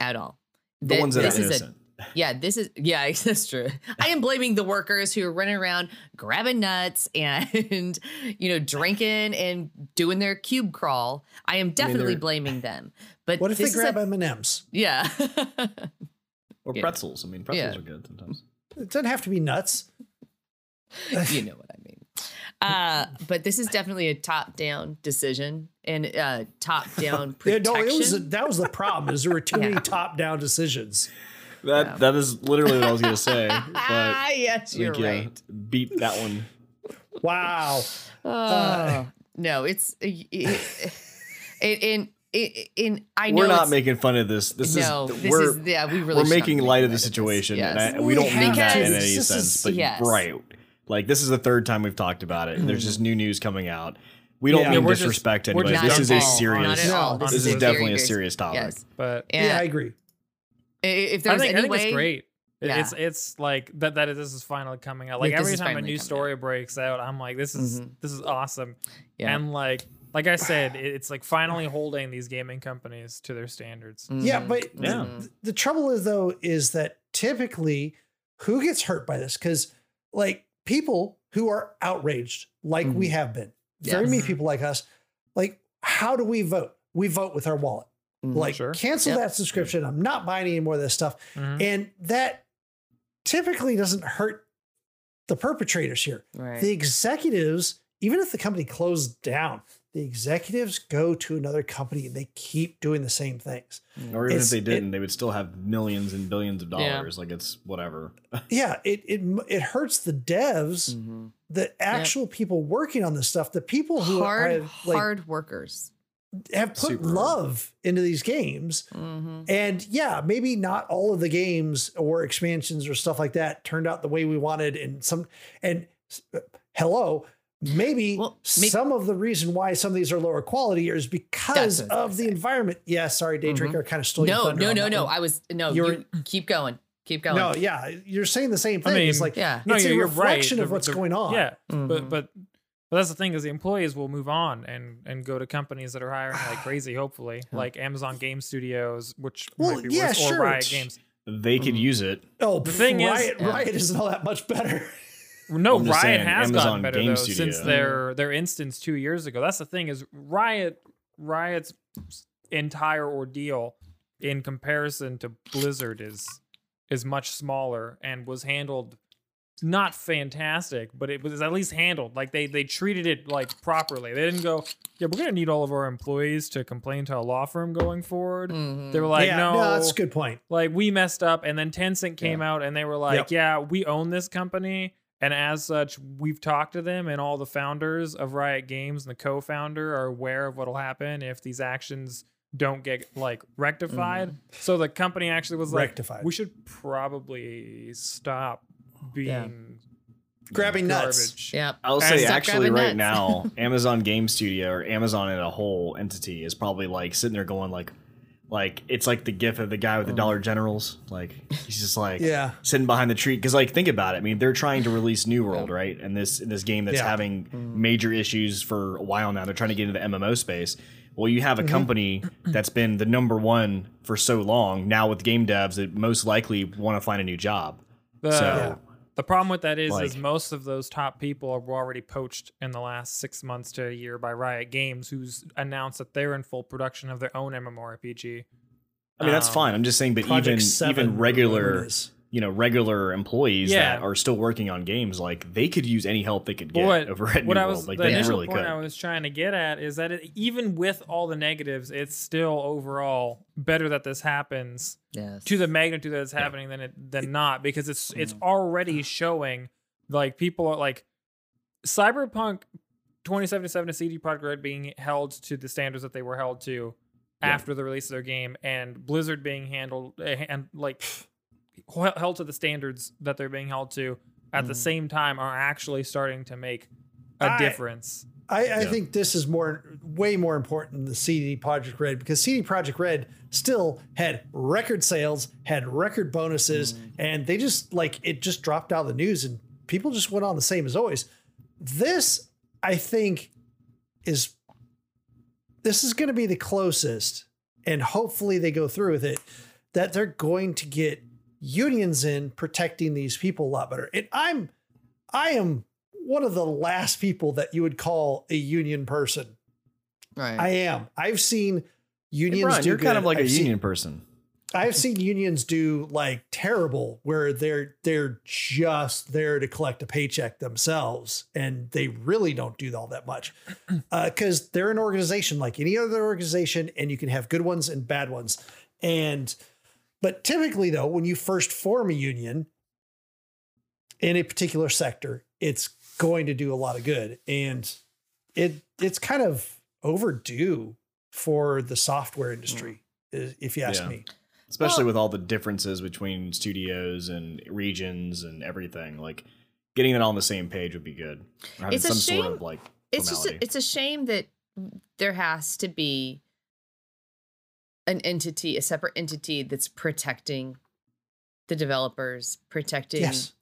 at all. The Th- ones that this are is a- innocent. Yeah, this is yeah, [LAUGHS] that's true. I am blaming the workers who are running around grabbing nuts and [LAUGHS] you know drinking and doing their cube crawl. I am definitely they're- blaming [LAUGHS] them. But what if they this is grab a, M and M's? yeah, or Yeah. pretzels. I mean, pretzels Yeah. are good sometimes. It doesn't have to be nuts. you know what I mean. Uh, but this is definitely a top-down decision and uh, top-down Yeah, protection. no, it was that was the problem. Is there were too Yeah. many top down decisions. That Yeah. that is literally what I was gonna say. [LAUGHS] But ah, I yes, you're think, yeah, right. beat that one. Wow. Oh, no, it's it, it, in in in I know We're not making fun of this. This no, is this we're is yeah. We really we're should not making light of the this. situation, Yes. and I, we don't mean that in any this sense. but yes. right, like this is the third time we've talked about it. and There's just new news coming out. We don't Yeah. mean Yeah, we're just- disrespect to anybody. This is a serious. Not at all. No, this is definitely a serious topic. Yes. But And Yeah, I agree. I- if I there's think, I think way, it's great. Yeah. It's it's like that that this is finally coming out. Like Like, this every time a new coming story breaks out, I'm like, this is Mhm. this is awesome. Yeah. And like like I said, it's like finally holding these gaming companies to their standards. Yeah, Mhm. but Yeah. the, the trouble is though is that typically who gets hurt by this? Because like people who are outraged, like we have been, very Yes. many Mhm. people like us, like how do we vote? We vote with our wallet. Mhm. Like Sure. cancel Yep. that subscription. I'm not buying any more of this stuff. Mhm. And that typically doesn't hurt the perpetrators here. right. The executives, even if the company closed down, the executives go to another company and they keep doing the same things. Or even It's- if they didn't, they would still have millions and billions of Yeah. dollars. Like it's whatever. [LAUGHS] Yeah, it it it hurts the devs, Mhm. the actual people working on this stuff, the people who hard, are like hard workers. Have put Super. love into these games. Mhm. And yeah, maybe not all of the games or expansions or stuff like that turned out the way we wanted. And some, and uh, hello, maybe Well, may- some of the reason why some of these are lower quality is because That's what I was of the environment. Yeah, sorry, Day Drinker, I kind of stole your No, thunder no, on no, no. one. I was no. You're, You keep going. Keep going. No, yeah, you're saying the same I thing. it's like yeah. No, it's you're, a you're right. reflection of The- what's the- going on. Yeah, Mhm. but but but that's the thing is the employees will move on and and go to companies that are hiring like [SIGHS] crazy. Hopefully, like Amazon Game Studios, which Well, might be yeah, worse, sure, or Riot Games. They could mm. use it. Oh, The thing is- Riot, Yeah. Riot isn't all that much better. No, Riot saying, has Amazon gotten better Game though Studio. since their their instance two years ago. That's the thing is Riot Riot's entire ordeal in comparison to Blizzard is is much smaller and was handled not fantastic, but it was at least handled like they they treated it like properly. They didn't go, yeah, we're gonna need all of our employees to complain to a law firm going forward. Mhm. They were like, yeah, no, that's a good point. like we messed up and then Tencent came out and they were like, Yep. yeah, we own this company and as such we've talked to them and all the founders of Riot Games and the co-founder are aware of what'll happen if these actions don't get like rectified. So the company actually was like Rectified. we should probably stop being Grabbing nuts. garbage. Yep. I'll And say stop actually grabbing right nuts. now, [LAUGHS] Amazon Game Studio or Amazon as a whole entity is probably like sitting there going like like it's like the gif of the guy with the oh. Dollar Generals. Like he's just like Yeah. sitting behind the tree. Because like think about it. I mean, they're trying to release New World, right? And this this game that's Yeah. having mm. major issues for a while now. They're trying to get into the MMO space. Well, you have a mm-hmm. company [CLEARS THROAT] that's been the number one for so long now with game devs that most likely want to find a new job. The, So- Yeah. The problem with that is, is most of those top people are already poached in the last six months to a year by Riot Games, who's announced that they're in full production of their own MMORPG. I mean, that's Um, fine. I'm just saying, but Project even Seven, even regular is. You know regular employees Yeah. that are still working on games like they could use any help they could get But over at what New I World. was like the they initial really point could. I was trying to get at is that it, even with all the negatives, it's still overall better that this happens Yes. to the magnitude that it's happening than it than not because it's it's already showing like people are like cyberpunk 2077 to cd projekt red being held to the standards that they were held to after the release of their game and blizzard being handled uh, and like h- held to the standards that they're being held to at the mm. same time are actually starting to make a I- difference I, I Yeah. think this is more, way more important than the CD Projekt Red because CD Projekt Red still had record sales, had record bonuses, mm. and they just like it just dropped out of the news and people just went on the same as always. This, I think, is this is going to be the closest, and hopefully they go through with it. That they're going to get unions in protecting these people a lot better. And I'm, I am one of the last people that you would call a union person. Right. I am. I've seen Hey, unions Brian, do you're kind of like a I've seen- union person. I've seen unions do like terrible where they're they're just there to collect a paycheck themselves and they really don't do all that much [CLEARS THROAT] uh, because they're an organization like any other organization and you can have good ones and bad ones and but typically though when you first form a union in a particular sector it's going to do a lot of good and it it's kind of overdue for the software industry mm. i- if you ask Yeah. me especially Well- with all the differences between studios and regions and everything. Like getting it all on the same page would be good. Or having It's a some sort shame- of like it's just a, it's a shame that there has to be an entity, a separate entity that's protecting the developers, protecting yes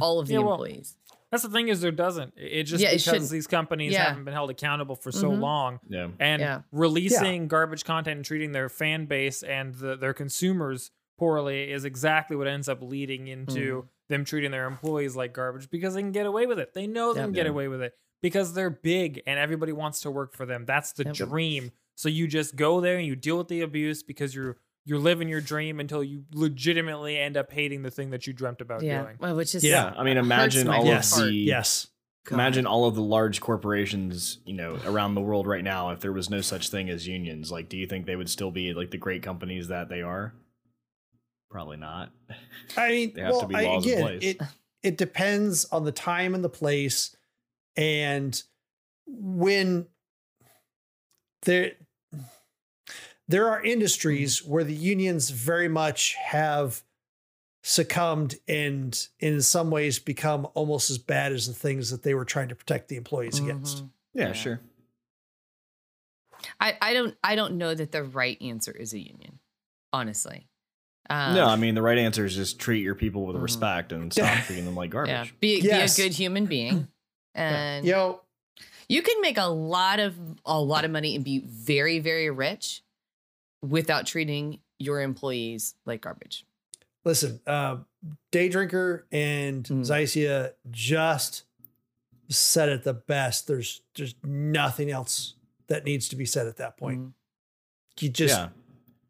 all of [CLEARS THROAT] the Yeah, well, employees. that's the thing is there doesn't It just Yeah, because shouldn't. these companies Yeah. haven't been held accountable for so Mhm. long yeah. and Yeah. releasing garbage content and treating their fan base and the, their consumers poorly is exactly what ends up leading into Mm. them treating their employees like garbage because they can get away with it. They know they Yep. can get Yeah. away with it because they're big and everybody wants to work for them. That's the Yep. dream. So you just go there and you deal with the abuse because you're you're living your dream until you legitimately end up hating the thing that you dreamt about Yeah. doing. Well, which is Yeah. I mean, imagine all yes of the yes imagine all of the large corporations, you know, around the world right now. If there was no such thing as unions, like, do you think they would still be like the great companies that they are? Probably not. I mean, [LAUGHS] There have well, to be I- laws in again, place. it it depends on the time and the place, and when there there are industries where the unions very much have succumbed and in some ways become almost as bad as the things that they were trying to protect the employees against. Mhm. Yeah, Yeah. sure. I, I don't I don't know that the right answer is a union, honestly. Um, no, I mean the right answer is just treat your people with Mhm. respect and stop treating them like garbage. yeah, be, Yes. be a good human being, [CLEARS THROAT] and Yo, you can make a lot of a lot of money and be very very rich without treating your employees like garbage. listen, uh, Day Drinker and Mm. Zycia just said it the best. There's there's nothing else that needs to be said at that point. Mhm. You just yeah.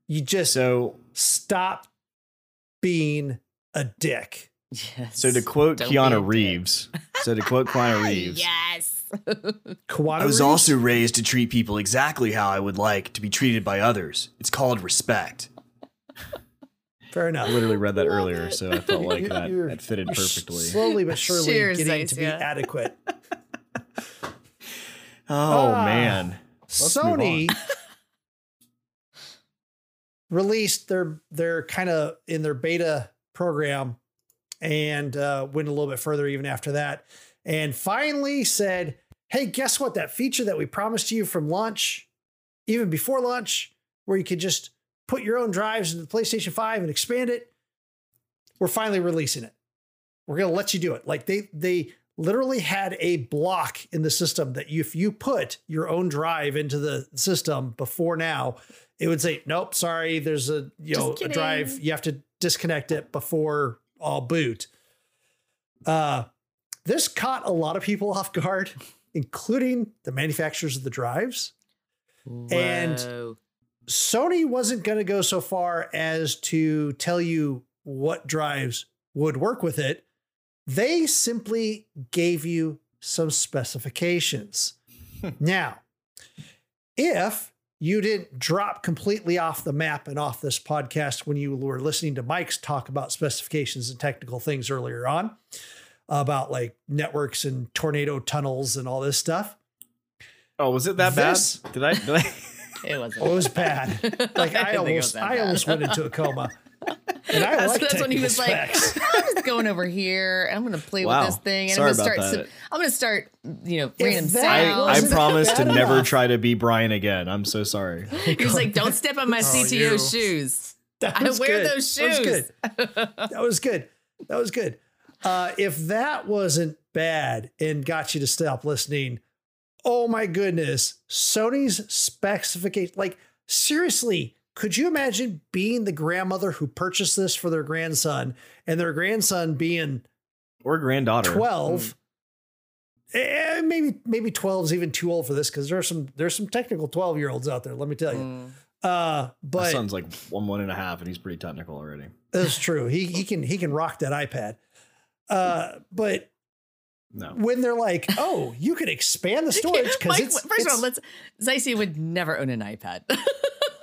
you just So stop being a dick. [LAUGHS] Yes. so to quote Don't be a Keanu dick. Reeves. [LAUGHS] So to quote Keanu [LAUGHS] Reeves. yes. [LAUGHS] Keanu I was Reeves? also raised to treat people exactly how I would like to be treated by others. It's called respect. fair enough. I literally read that Love earlier, it. so I felt like You're- that, you're- that fitted perfectly. Slowly but surely Cheers, getting to be Zycia. adequate. [LAUGHS] Oh Ah. man. Let's move Sony on. released their their kind of in their beta program and uh, went a little bit further even after that and finally said hey guess what? That feature that we promised you from launch even before launch where you could just put your own drives into the playstation 5 and expand it we're finally releasing it. We're going to let you do it. Like they they literally had a block in the system that you, if you put your own drive into the system before now it would say nope sorry there's a you Just know a drive you have to disconnect it before all boot uh this caught a lot of people [LAUGHS] off guard including the manufacturers of the drives And- Sony wasn't going to go so far as to tell you what drives would work with it. They simply gave you some specifications. [LAUGHS] now, if you didn't drop completely off the map and off this podcast when you were listening to Mike's talk about specifications and technical things earlier on, about like networks and tornado tunnels and all this stuff, Oh, was it that This- bad? Did I? Did I? it wasn't. it was bad. [LAUGHS] Like I, didn't think it was almost, I almost went into a coma. And I That's, like that's when he was specs. like, [LAUGHS] I'm just going over here I'm going to play Wow. with this thing and Sorry I'm going to start, that. I'm going to start, you know, If random that I, sounds. I [LAUGHS] promise to never enough. try to be Brian again. I'm so sorry. [LAUGHS] He was like, don't step on my Oh, CTO you. shoes. That I was wear good. those That was shoes. good. That was good. That was good. Uh, if that wasn't bad and got you to stop listening, oh my goodness, Sony's specification. Like, seriously, could you imagine being the grandmother who purchased this for their grandson and their grandson being Or granddaughter. 12? Eh, maybe maybe 12 is even too old for this because there's some there's some technical 12 year olds out there. Let me tell you. Mm. Uh, My but son's like one, one and a half, and he's pretty technical already. That's true. He he [LAUGHS] can he can rock that iPad. Uh, but No. when they're like, "Oh, you can expand the [LAUGHS] storage because Mike, it's first of all, let's, Zycia would never own an iPad. [LAUGHS]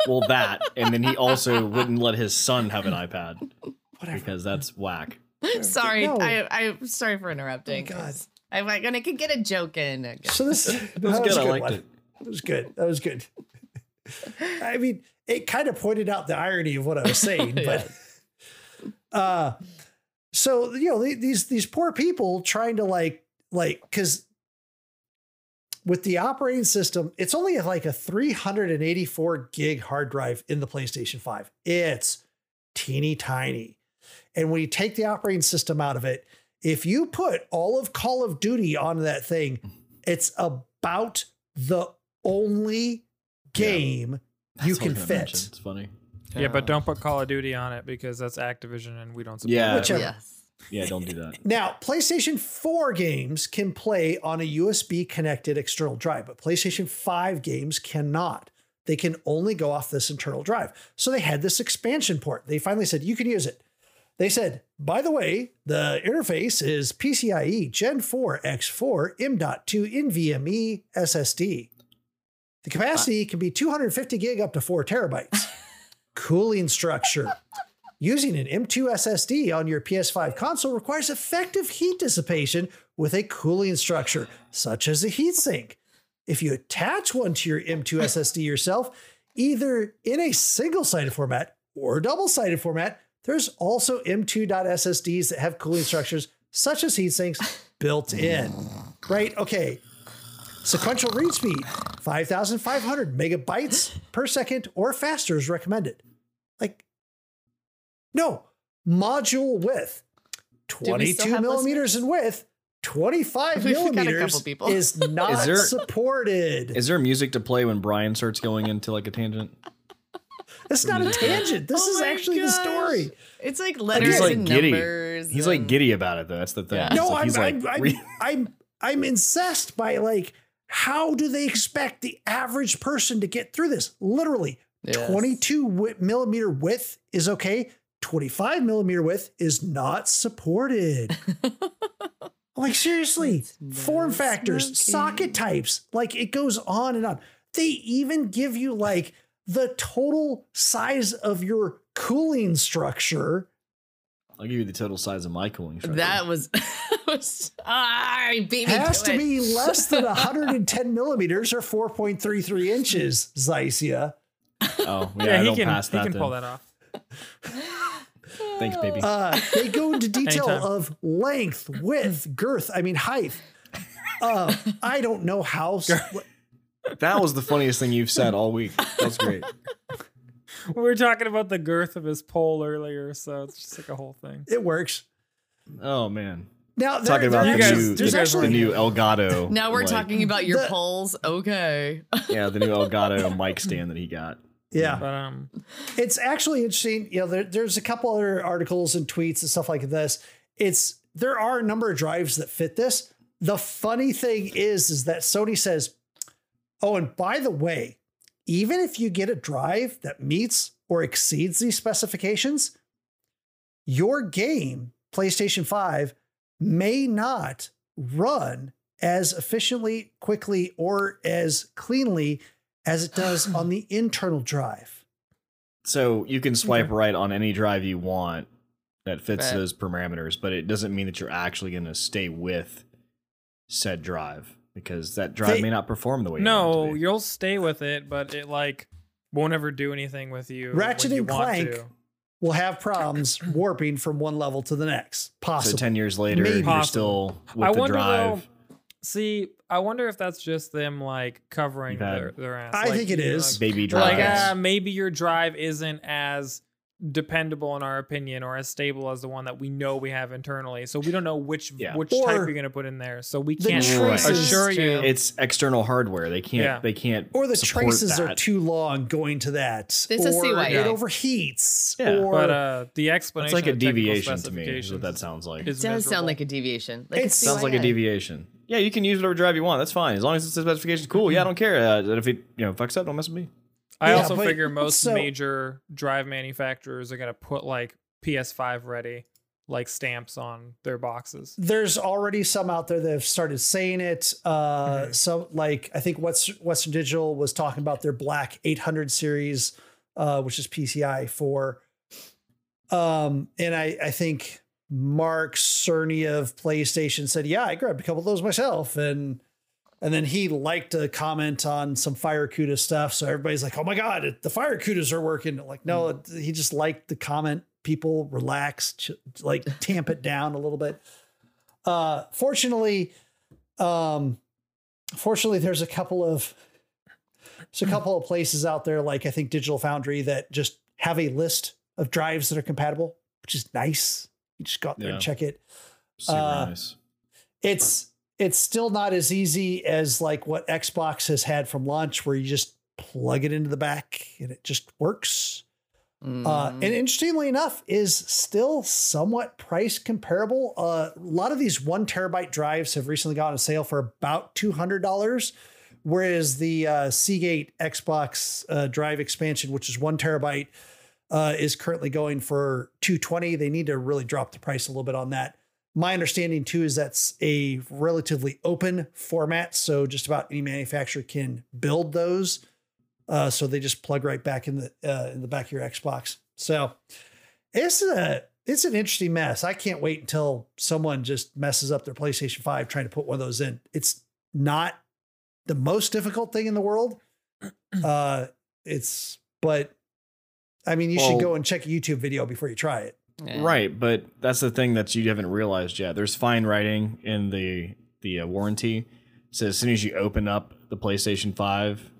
Well, that, and then he also [LAUGHS] wouldn't let his son have an iPad whatever." because that's whack. [LAUGHS] sorry. No. I, I'm sorry for interrupting. Oh, God. I'm like, and I could get a joke in. So this [LAUGHS] that was was good. a I good liked one. it. That was good. That was good. I mean, it kind of pointed out the irony of what I was saying, but uh so you know the- these these poor people trying to like like because with the operating system, it's only like a 384 gig hard drive in the PlayStation 5. It's teeny tiny. And when you take the operating system out of it, if you put all of Call of Duty on that thing, mm-hmm. it's about the only game you That's what I was can gonna fit. mention. It's funny. Yeah, but don't put Call of Duty on it because that's Activision and we don't support Yeah. it. Whichever. Yes. Yeah, don't do that. [LAUGHS] Now, PlayStation 4 games can play on a USB connected external drive, but PlayStation 5 games cannot. They can only go off this internal drive. So they had this expansion port. They finally said, you can use it. They said, by the way, the interface is PCIe Gen 4 X4 M.2 NVMe SSD. The capacity can be 250 gig up to 4 terabytes. [LAUGHS] Cooling structure. Using an M2 SSD on your PS5 console requires effective heat dissipation with a cooling structure, such as a heatsink. if you attach one to your M2 SSD yourself, either in a single sided format or double sided format, there's also M2.SSDs that have cooling structures such as heat sinks built in. Right? Okay. Sequential read speed, 5,500 megabytes per second or faster is recommended. Like, no, module width, 22 have millimeters in width, 25 [LAUGHS] We've got a couple millimeters [LAUGHS] is not Is there- supported. Is there music to play when Brian starts going into like a tangent? It's not a tangent. This Oh is my actually the story. It's like He's letters like and giddy. numbers. He's like giddy about it though. That's the thing. Yeah. No, like I'm, he's like I'm, I'm, re- I'm, I'm incensed by like, how do they expect the average person to get through this? Literally, Yes. 22 wi- millimeter width is okay. 25 millimeter width is not supported. like, seriously, It's form factors, smoking. socket types, like it goes on and on. They even give you like the total size of your cooling structure. I'll give you the total size of my cooling structure. That was, [LAUGHS] was ah, you beat me has to it. be less than [LAUGHS] 110 millimeters or 4.33 inches, Zycia. oh [LAUGHS] yeah, Yeah, I he don't can pass he can then. pull that off. [LAUGHS] Thanks, baby. Uh, they go into [LAUGHS] detail of length, width, girth, I mean, height. Uh, I don't know how. that was the funniest thing you've said all week. That's great. We were talking about the girth of his pole earlier, so it's just like a whole thing. It works. Oh man, Now, there- talking about the guys- new, the, guys the new Elgato. Now we're like- talking about your The- polls. Okay. Yeah, the new Elgato mic stand that he got. Yeah. But um, it's actually interesting. You know, there, there's a couple other articles and tweets and stuff like this. It's there are a number of drives that fit this. The funny thing is, is that Sony says, "Oh, and by the way, even if you get a drive that meets or exceeds these specifications, your game, PlayStation 5, may not run as efficiently, quickly, or as cleanly as it does [GASPS] on the internal drive." So you can swipe right on any drive you want that fits Right. those parameters, but it doesn't mean that you're actually going to stay with said drive because that drive They- may not perform the way you want it no, to be. you'll stay with it, but it like won't ever do anything with you. Ratchet you and want Clank will have problems [COUGHS] warping from one level to the next. So ten years later, Maybe. you're Possible. still with I the wonder drive. See, I wonder if that's just them like covering You've their, their ass. I Like, think it you know, is. Baby Like, drives. uh, maybe your drive isn't as dependable in our opinion or as stable as the one that we know we have internally. So we don't know which Yeah. which type Or you're going to put in there. So we the can't traces- assure you. it's external hardware. They can't. Yeah. They can't. or the support traces are that. too long going to that. It's a or CYA. it overheats. Yeah. or but uh, the explanation It's like a of technical deviation to me. Is what specifications that sounds like. is It does sound miserable. like a deviation. Like It Sounds like a CYA. deviation. Yeah, you can use whatever drive you want. That's fine as long as it's the specification. Cool. Yeah, I don't care. Uh, if it you know fucks up, don't mess with me. I Yeah, also but- figure most so- major drive manufacturers are going to put like PS5 ready, like stamps on their boxes. there's already some out there that have started saying it. Uh, Mm-hmm. So, like, I think West, Western Digital was talking about their Black 800 series, uh, which is PCI for. Um, and I, I think Mark Cerny of PlayStation said, "Yeah, I grabbed a couple of those myself," and and then he liked to comment on some FireCuda stuff. So everybody's like, "Oh my god, the FireCudas are working!" Like, no, it- he just liked the comment. People relax, ch- like [LAUGHS] tamp it down a little bit. Uh, fortunately, um, fortunately, there's a couple of there's a couple of places out there, like I think Digital Foundry, that just have a list of drives that are compatible, which is nice. You just go out there Yeah. and check it. Uh, nice. It's it's still not as easy as like what Xbox has had from launch, where you just plug it into the back and it just works. Uh, Mm. and interestingly enough, is still somewhat price comparable. Uh, a lot of these one terabyte drives have recently gone on sale for about two hundred dollars, whereas the uh, Seagate Xbox uh, drive expansion, which is one terabyte, uh, is currently going for two twenty. They need to really drop the price a little bit on that. My understanding too is that's a relatively open format, so just about any manufacturer can build those. Uh, so they just plug right back in the uh, in the back of your Xbox. So it's a it's an interesting mess. I can't wait until someone just messes up their PlayStation Five trying to put one of those in. It's not the most difficult thing in the world. [CLEARS THROAT] Uh, it's but I mean, you Well- should go and check a YouTube video before you try it. Yeah. Right, but that's the thing that you haven't realized yet. There's fine writing in the the uh, warranty. So as soon as you open up the PlayStation 5,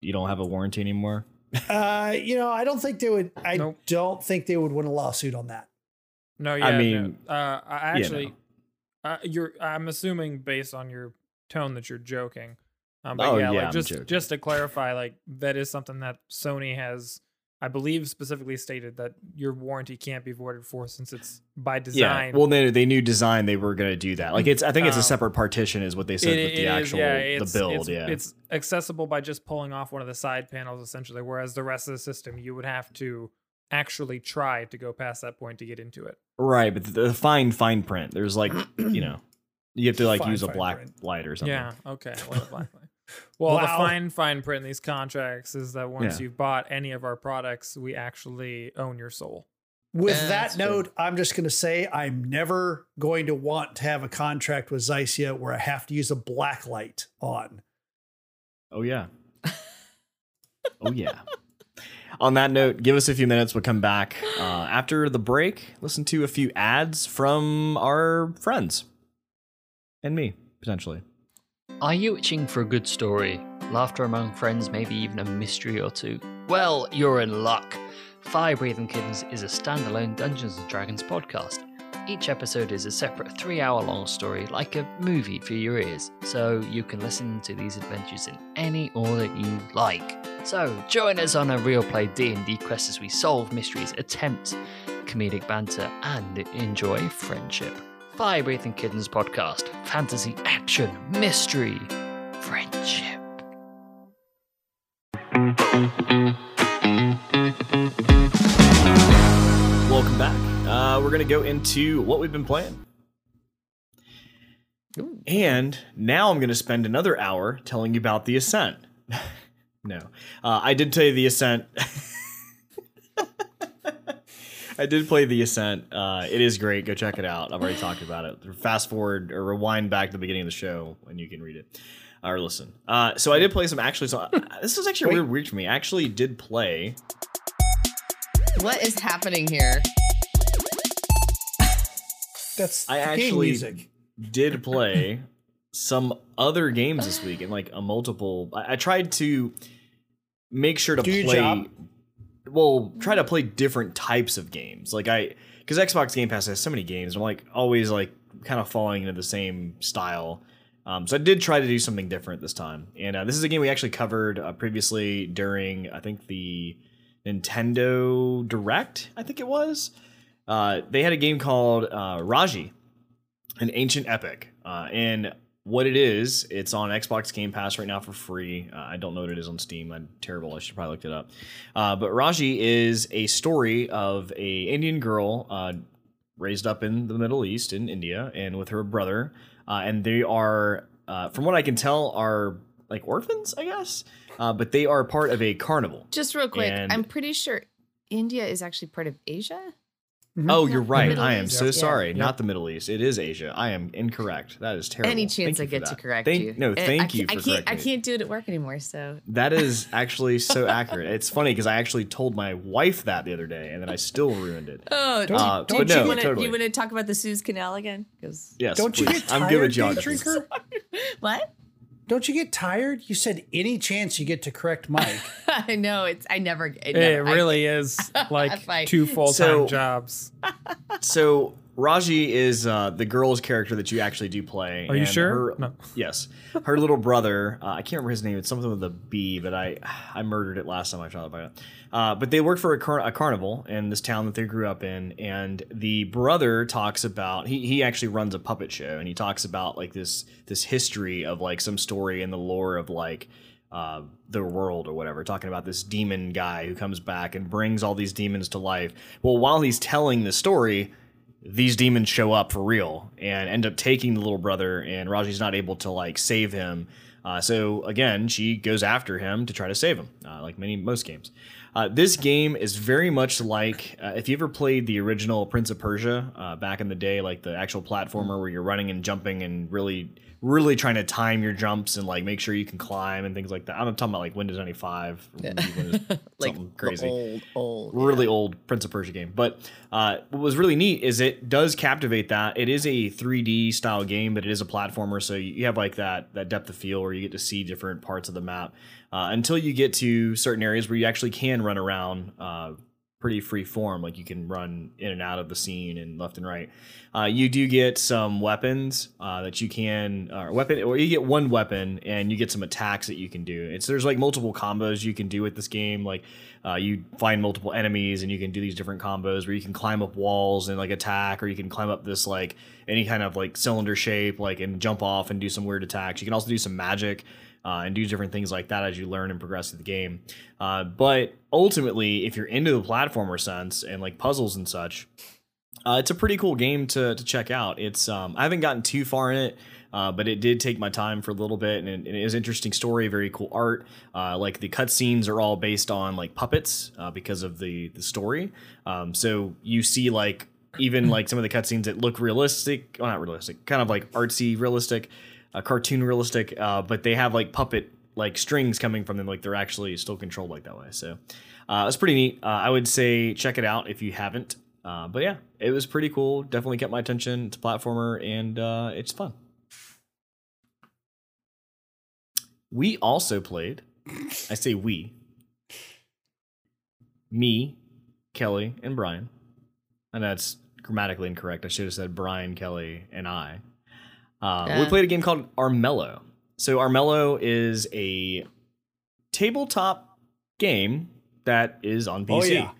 you don't have a warranty anymore. Uh, you know, I don't think they would. I Nope. don't think they would win a lawsuit on that. No, yeah, I mean, no. Uh, I you actually, know. uh, you're. I'm assuming based on your tone that you're joking. Um, but Oh, yeah, yeah, like just joking. just to clarify, like that is something that Sony has, I believe, specifically stated that your warranty can't be voided for since it's by design. Yeah. Well, they they knew design they were going to do that. Like it's I think it's a Um, separate partition is what they said It- with the it is, actual yeah, the build, it's, yeah. it's accessible by just pulling off one of the side panels essentially, whereas the rest of the system you would have to actually try to go past that point to get into it. right, but the, fine fine print. There's like, you know, you have to like Fine, use a black print. light or something. Yeah. Okay. Well, fine, fine. Well, the fine fine print in these contracts is that once Yeah. you've bought any of our products, we actually own your soul. With Yeah, that that's true. note, I'm just going to say I'm never going to want to have a contract with Zycia where I have to use a black light on. Oh yeah. [LAUGHS] oh yeah. On that note, give us a few minutes. We'll come back uh, after the break. Listen to a few ads from our friends and me potentially. Are you itching for a good story? Laughter among friends, maybe even a mystery or two? Well, you're in luck. Fire Breathing Kittens is a standalone Dungeons and Dragons podcast. Each episode is a separate three hour long story, like a movie for your ears, so you can listen to these adventures in any order you like. So join us on a real play D&D quest as we solve mysteries, attempt comedic banter, and enjoy friendship. Fire Breathing Kittens podcast, fantasy, action, mystery, friendship. Welcome back. Uh, we're gonna go into what we've been playing, Ooh. and now I'm gonna spend another hour telling you about the Ascent. [LAUGHS] no, uh, I did tell you the Ascent. [LAUGHS] I did play the Ascent. Uh, it is great. Go check it out. I've already talked about it. Fast forward or rewind back to the beginning of the show and you can read it or listen. Uh, so I did play some actually. So this is actually Wait. weird, weird for me. I actually did play. What is happening here? That's I actually- music. did play some other games this week and like a multiple I, I tried to make sure to Do your play well try to play different types of games. Like i because xbox game pass has so many games i'm like always like kind of falling into the same style. Um, so i did try to do something different this time. And uh, this is a game we actually covered uh, previously during i think the nintendo direct i think it was. Uh, they had a game called uh, raji an ancient epic. Uh, and what it is, it's on Xbox Game Pass right now for free. Uh, I don't know what it is on Steam. I'm terrible. I should probably look it up. Uh, but Raji is a story of a Indian girl uh, raised up in the Middle East in India and with her brother, uh, and they are, uh, from what I can tell, are like orphans, I guess. Uh, but they are part of a carnival. Just real quick, And- I'm pretty sure India is actually part of Asia. Oh, Not you're right. I am East. so Yeah. sorry. Yep. Not the Middle East. It is Asia. I am incorrect. That is terrible. Any Thank chance I get to correct Thank- you. No, thank I you for I can't. I correcting me. can't do it at work anymore. So That is actually so [LAUGHS] accurate. It's funny because I actually told my wife that the other day, and then I still ruined it. [LAUGHS] Oh, Don't- Uh, don't but you no, want to totally. you want to talk about the Suez Canal again? Because yes, Don't you please. get I'm tired, good with day geography. drinker? [LAUGHS] what? Don't you get tired? You said any chance you get to correct Mike. [LAUGHS] I know it's. I never. It, It never- I- really is [LAUGHS] like Fine. two full time So- jobs. So Raji is uh, the girl's character that you actually do play. Are you sure? Her, No. [LAUGHS] Yes, her little brother. Uh, I can't remember his name. It's something with a B, but I I murdered it last time I tried to find it. Uh, but they work for a, car- a carnival in this town that they grew up in, and the brother talks about he he actually runs a puppet show, and he talks about like this this history of like some story in the lore of like uh, the world or whatever, talking about this demon guy who comes back and brings all these demons to life. Well, while he's telling the story, these demons show up for real and end up taking the little brother, and Raji's not able to like save him. Uh, so again, she goes after him to try to save him, uh, like many most games. Uh, this game is very much like uh, if you ever played the original Prince of Persia uh, back in the day, like the actual platformer where you're running and jumping and really, really trying to time your jumps and like make sure you can climb and things like that. I'm not talking about like Windows 95, or Windows- [LAUGHS] like something crazy old, old. really old Prince of Persia game. But uh, what was really neat is it does captivate that. It is a 3D style game, but it is a platformer, so you have like that that depth of field where you get to see different parts of the map uh, until you get to certain areas where you actually can run around. Uh, pretty free form like you can run in and out of the scene and left and right. Uh, you do get some weapons uh, that you can uh, weapon or you get one weapon and you get some attacks that you can do. It's there's like multiple combos you can do with this game like uh, you find multiple enemies and you can do these different combos where you can climb up walls and like attack or you can climb up this like any kind of like cylinder shape like and jump off and do some weird attacks. You can also do some magic uh, and do different things like that as you learn and progress through the game. Uh, but ultimately, if you're into the platformer sense and like puzzles and such, uh, it's a pretty cool game to, to check out. It's um, I haven't gotten too far in it. Uh, but it did take my time for a little bit, and it, it is interesting story, very cool art. Uh, like the cutscenes are all based on like puppets uh, because of the the story. Um, so you see like even like some of the cutscenes that look realistic, well not realistic, kind of like artsy realistic, uh, cartoon realistic, uh, but they have like puppet like strings coming from them, like they're actually still controlled like that way. So uh, it's pretty neat. Uh, I would say check it out if you haven't. Uh, but yeah, it was pretty cool. Definitely kept my attention. It's a platformer and uh, it's fun. We also played. I say we. Me, Kelly, and Brian. And that's grammatically incorrect. I should have said Brian, Kelly, and I. Uh, We played a game called Armello. So Armello is a tabletop game that is on Oh, PC. yeah.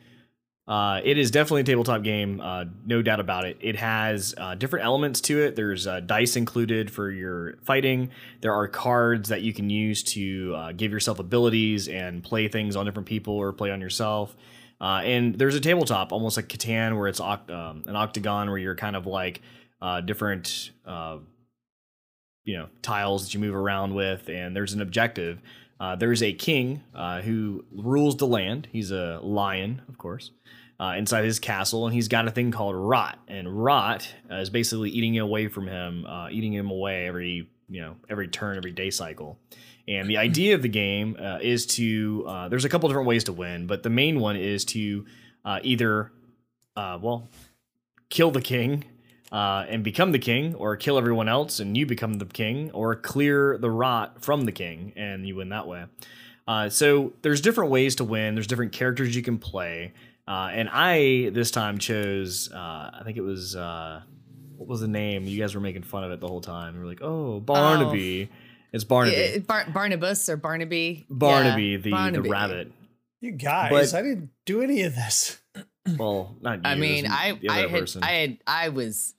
Uh, it is definitely a tabletop game, uh, no doubt about it. It has uh, different elements to it. There's uh, dice included for your fighting. There are cards that you can use to uh, give yourself abilities and play things on different people or play on yourself. Uh, and there's a tabletop, almost like Catan, where it's oct- um, an octagon where you're kind of like uh, different, uh, you know, tiles that you move around with, and there's an objective. Uh, there's a king uh, who rules the land. He's a lion, of course, uh, inside his castle, and he's got a thing called rot. And rot uh, is basically eating away from him, uh, eating him away every you know every turn, every day cycle. And the idea of the game uh, is to there's a couple different ways to win, but the main one is to either well kill the king uh, and become the king, or kill everyone else and you become the king, or clear the rot from the king and you win that way. Uh, so there's different ways to win. There's different characters you can play, uh, and I this time chose. Uh, I think it was uh, what was the name? You guys were making fun of it the whole time. You were like, "Oh, Barnaby." It's Barnaby. Yeah, Bar- Barnabas or Barnaby. Barnaby, Yeah, the Barnaby. the rabbit. You guys, But- I didn't do any of this. Well, not you. I mean, I I other had person. I had I was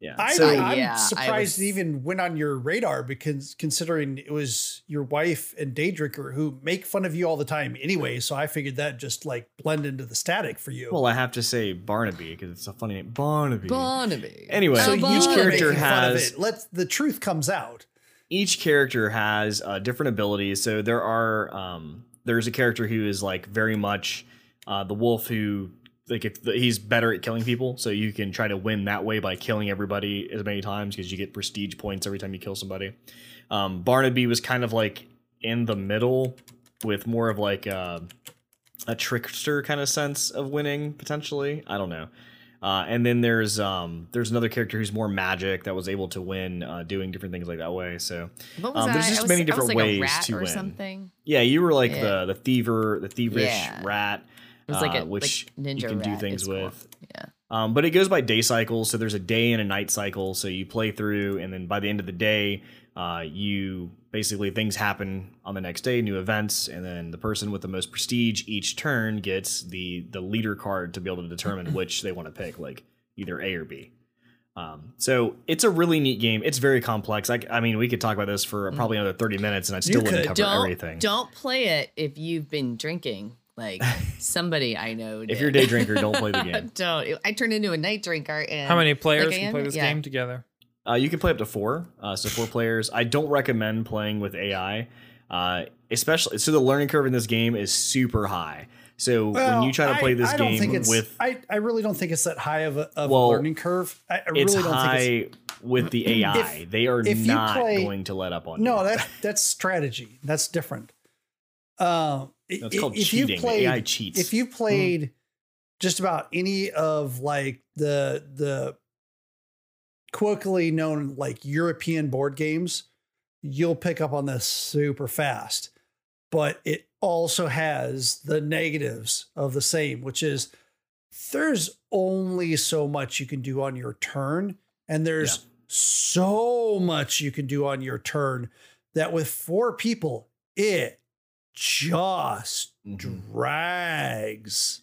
yeah. I, so I'm yeah, I surprised was- it even went on your radar because considering it was your wife and day drinker who make fun of you all the time anyway. So I figured that just like blend into the static for you. well, I have to say Barnaby because it's a funny name. Barnaby. Barnaby. Anyway, so each character making fun of has it. Let's the truth comes out. each character has uh, different abilities. So there are um, there's a character who is like very much uh, the wolf who like if the, he's better at killing people. So you can try to win that way by killing everybody as many times because you get prestige points every time you kill somebody. Um, Barnaby was kind of like in the middle with more of like a, a trickster kind of sense of winning potentially. I don't know. Uh, and then there's um, there's another character who's more magic that was able to win uh, doing different things like that way. So Um, there's just was, many different like ways to win. something. yeah, you were like Yeah. the the thiever, the thievish Yeah. rat. It was like uh, a which like ninja you can do things is cool. with. Yeah. Um, but it goes by day cycles, so there's a day and a night cycle. So you play through, and then by the end of the day, uh, you basically things happen on the next day, new events, and then the person with the most prestige each turn gets the the leader card to be able to determine [CLEARS THROAT] which they want to pick, like either A or B. Um, so it's a really neat game. It's very complex. I, I mean, we could talk about this for probably another 30 minutes, and I still wouldn't cover Don't everything. don't play it if you've been drinking. Like [LAUGHS] somebody I know. If you're a day drinker, don't play the [LAUGHS] game. don't. I turned into a night drinker. And How many players like can play this yeah. game together? Uh, you can play up to four, uh, so four players. I don't recommend playing with AI, uh, especially so the learning curve in this game is super high. So when you try to I- play this I don't think game it's, with I, I really don't think it's that high of a, of a Well, learning curve. I, I it's really don't high think it's with the [CLEARS THROAT] AI, they are if you not play- going to let up on no. you. That that's strategy. That's different. Um, That's called if you cheating. played, AI cheats. if you played hmm. just about any of like the the colloquially known like European board games, you'll pick up on this super fast. But it also has the negatives of the same, which is there's only so much you can do on your turn, and there's so much you can do on your turn that with four people, it just Mhm. drags.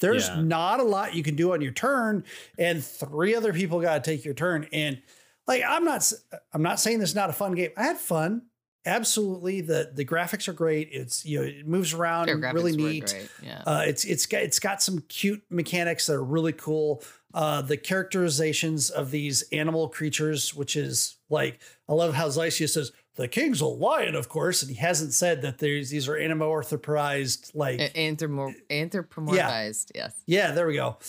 There's Yeah. not a lot you can do on your turn, and three other people got to take your turn. And like, I'm not, I'm not saying this is not a fun game. I had fun, absolutely. the The graphics are great. It's you know, it moves around really neat. Yeah. Uh, it's it's got it's got some cute mechanics that are really cool. Uh, the characterizations of these animal creatures, which is like I love how Zycia says the king's a lion, of course, and he hasn't said that there's these are anthropomorphized like A- Anthromo- anthropomorphized. Yes. yeah, there we go. [LAUGHS]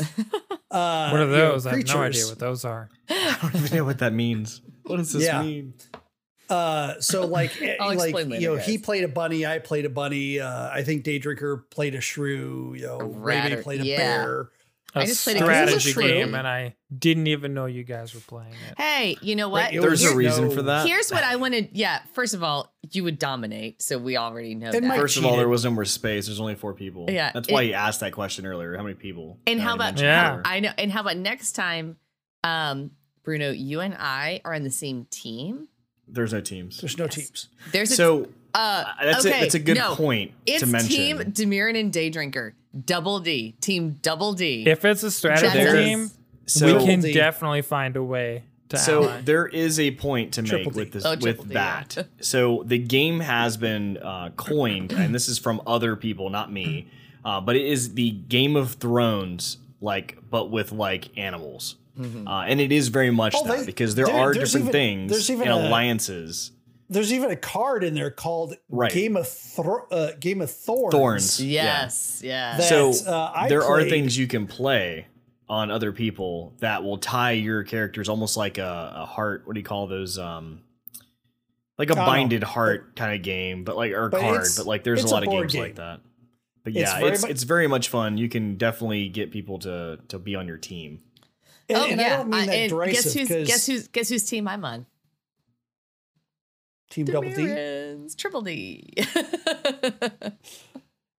Uh, What are you know, those? I have no idea what those are. [LAUGHS] I don't even know what that means. What does this Yeah. mean? Uh, so [LAUGHS] like, eh, I'll like later, you know, he played a bunny, I played a bunny. Uh, I think Day Drinker played a shrew. You know, Ray played a yeah. bear. A I just played a strategy Google game, and I didn't even know you guys were playing it. Hey, you know what? Right, it There's a reason no- for that. Here's what I wanted. Yeah, first of all, you would dominate, so we already know And that. Mike First of all, there was no more space. There's only four people. Yeah, that's why it- he asked that question earlier. How many people? and how already about Yeah. I know. And how about next time, um, Bruno, you and I are on the same team. There's no teams. There's no teams. There's a So uh, uh, that's okay, a that's a good no. point It's to mention. Team Demirin and Day Drinker, Double D, Team Double D. If it's a strategy There's- game, so we can D. definitely find a way to So ally. there is a point to make D. with this Oh, with triple D, yeah. that. [LAUGHS] So the game has been uh, coined, and this is from other people, not me. Uh, but it is the Game of Thrones, like, but with like animals, uh, and it is very much Oh, that they- because there there- are different even- things there's even and a- alliances. There's even a card in there called Right. Game of Thro- uh, Game of Thorns. Thorns. yes, yes. That, so uh, I there are things you can play on other people that will tie your characters almost like a, a heart. What do you call those? Um, like a don't binded heart kind of game, but like or But card. But like, there's a it's a lot of board games like that. But It's yeah, very it's mu- it's very much fun. You can definitely get people to to be on your team. And, oh and yeah. I don't mean that and guess who's 'cause guess who's guess whose team I'm on? Team Double D. Demirins, Triple D.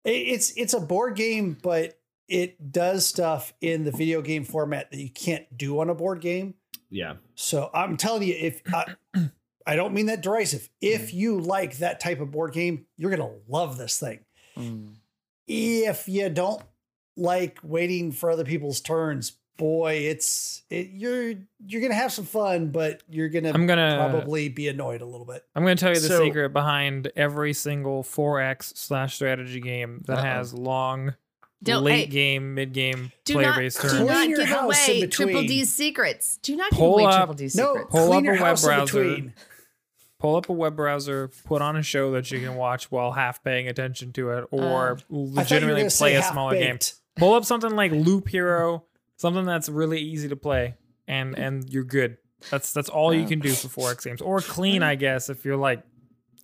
It's it's a board game, but it does stuff in the video game format that you can't do on a board game. Yeah, So I'm telling you, if I, I don't mean that derisive, if you like that type of board game, you're gonna love this thing. Mm. If you don't like waiting for other people's turns, boy, it's it, you're you're gonna have some fun, but you're gonna I'm gonna probably be annoyed a little bit. I'm going to tell you the So- secret behind every single 4X slash strategy game that Uh-oh. has long Don't- late hey, game, mid game Do player not, based do turns. Clean not your give away Triple. D's secrets. Do not Pull give away up- Triple D's No, secrets. Pull clean up your a house web browser. between. Pull up a web browser, put on a show that you can watch while half paying attention to it, or uh, I thought you were legitimately play a smaller game. Pull up something like Loop Hero, something that's really easy to play, and and you're good. That's that's all you can do for 4X games, or clean, I guess, if you're like,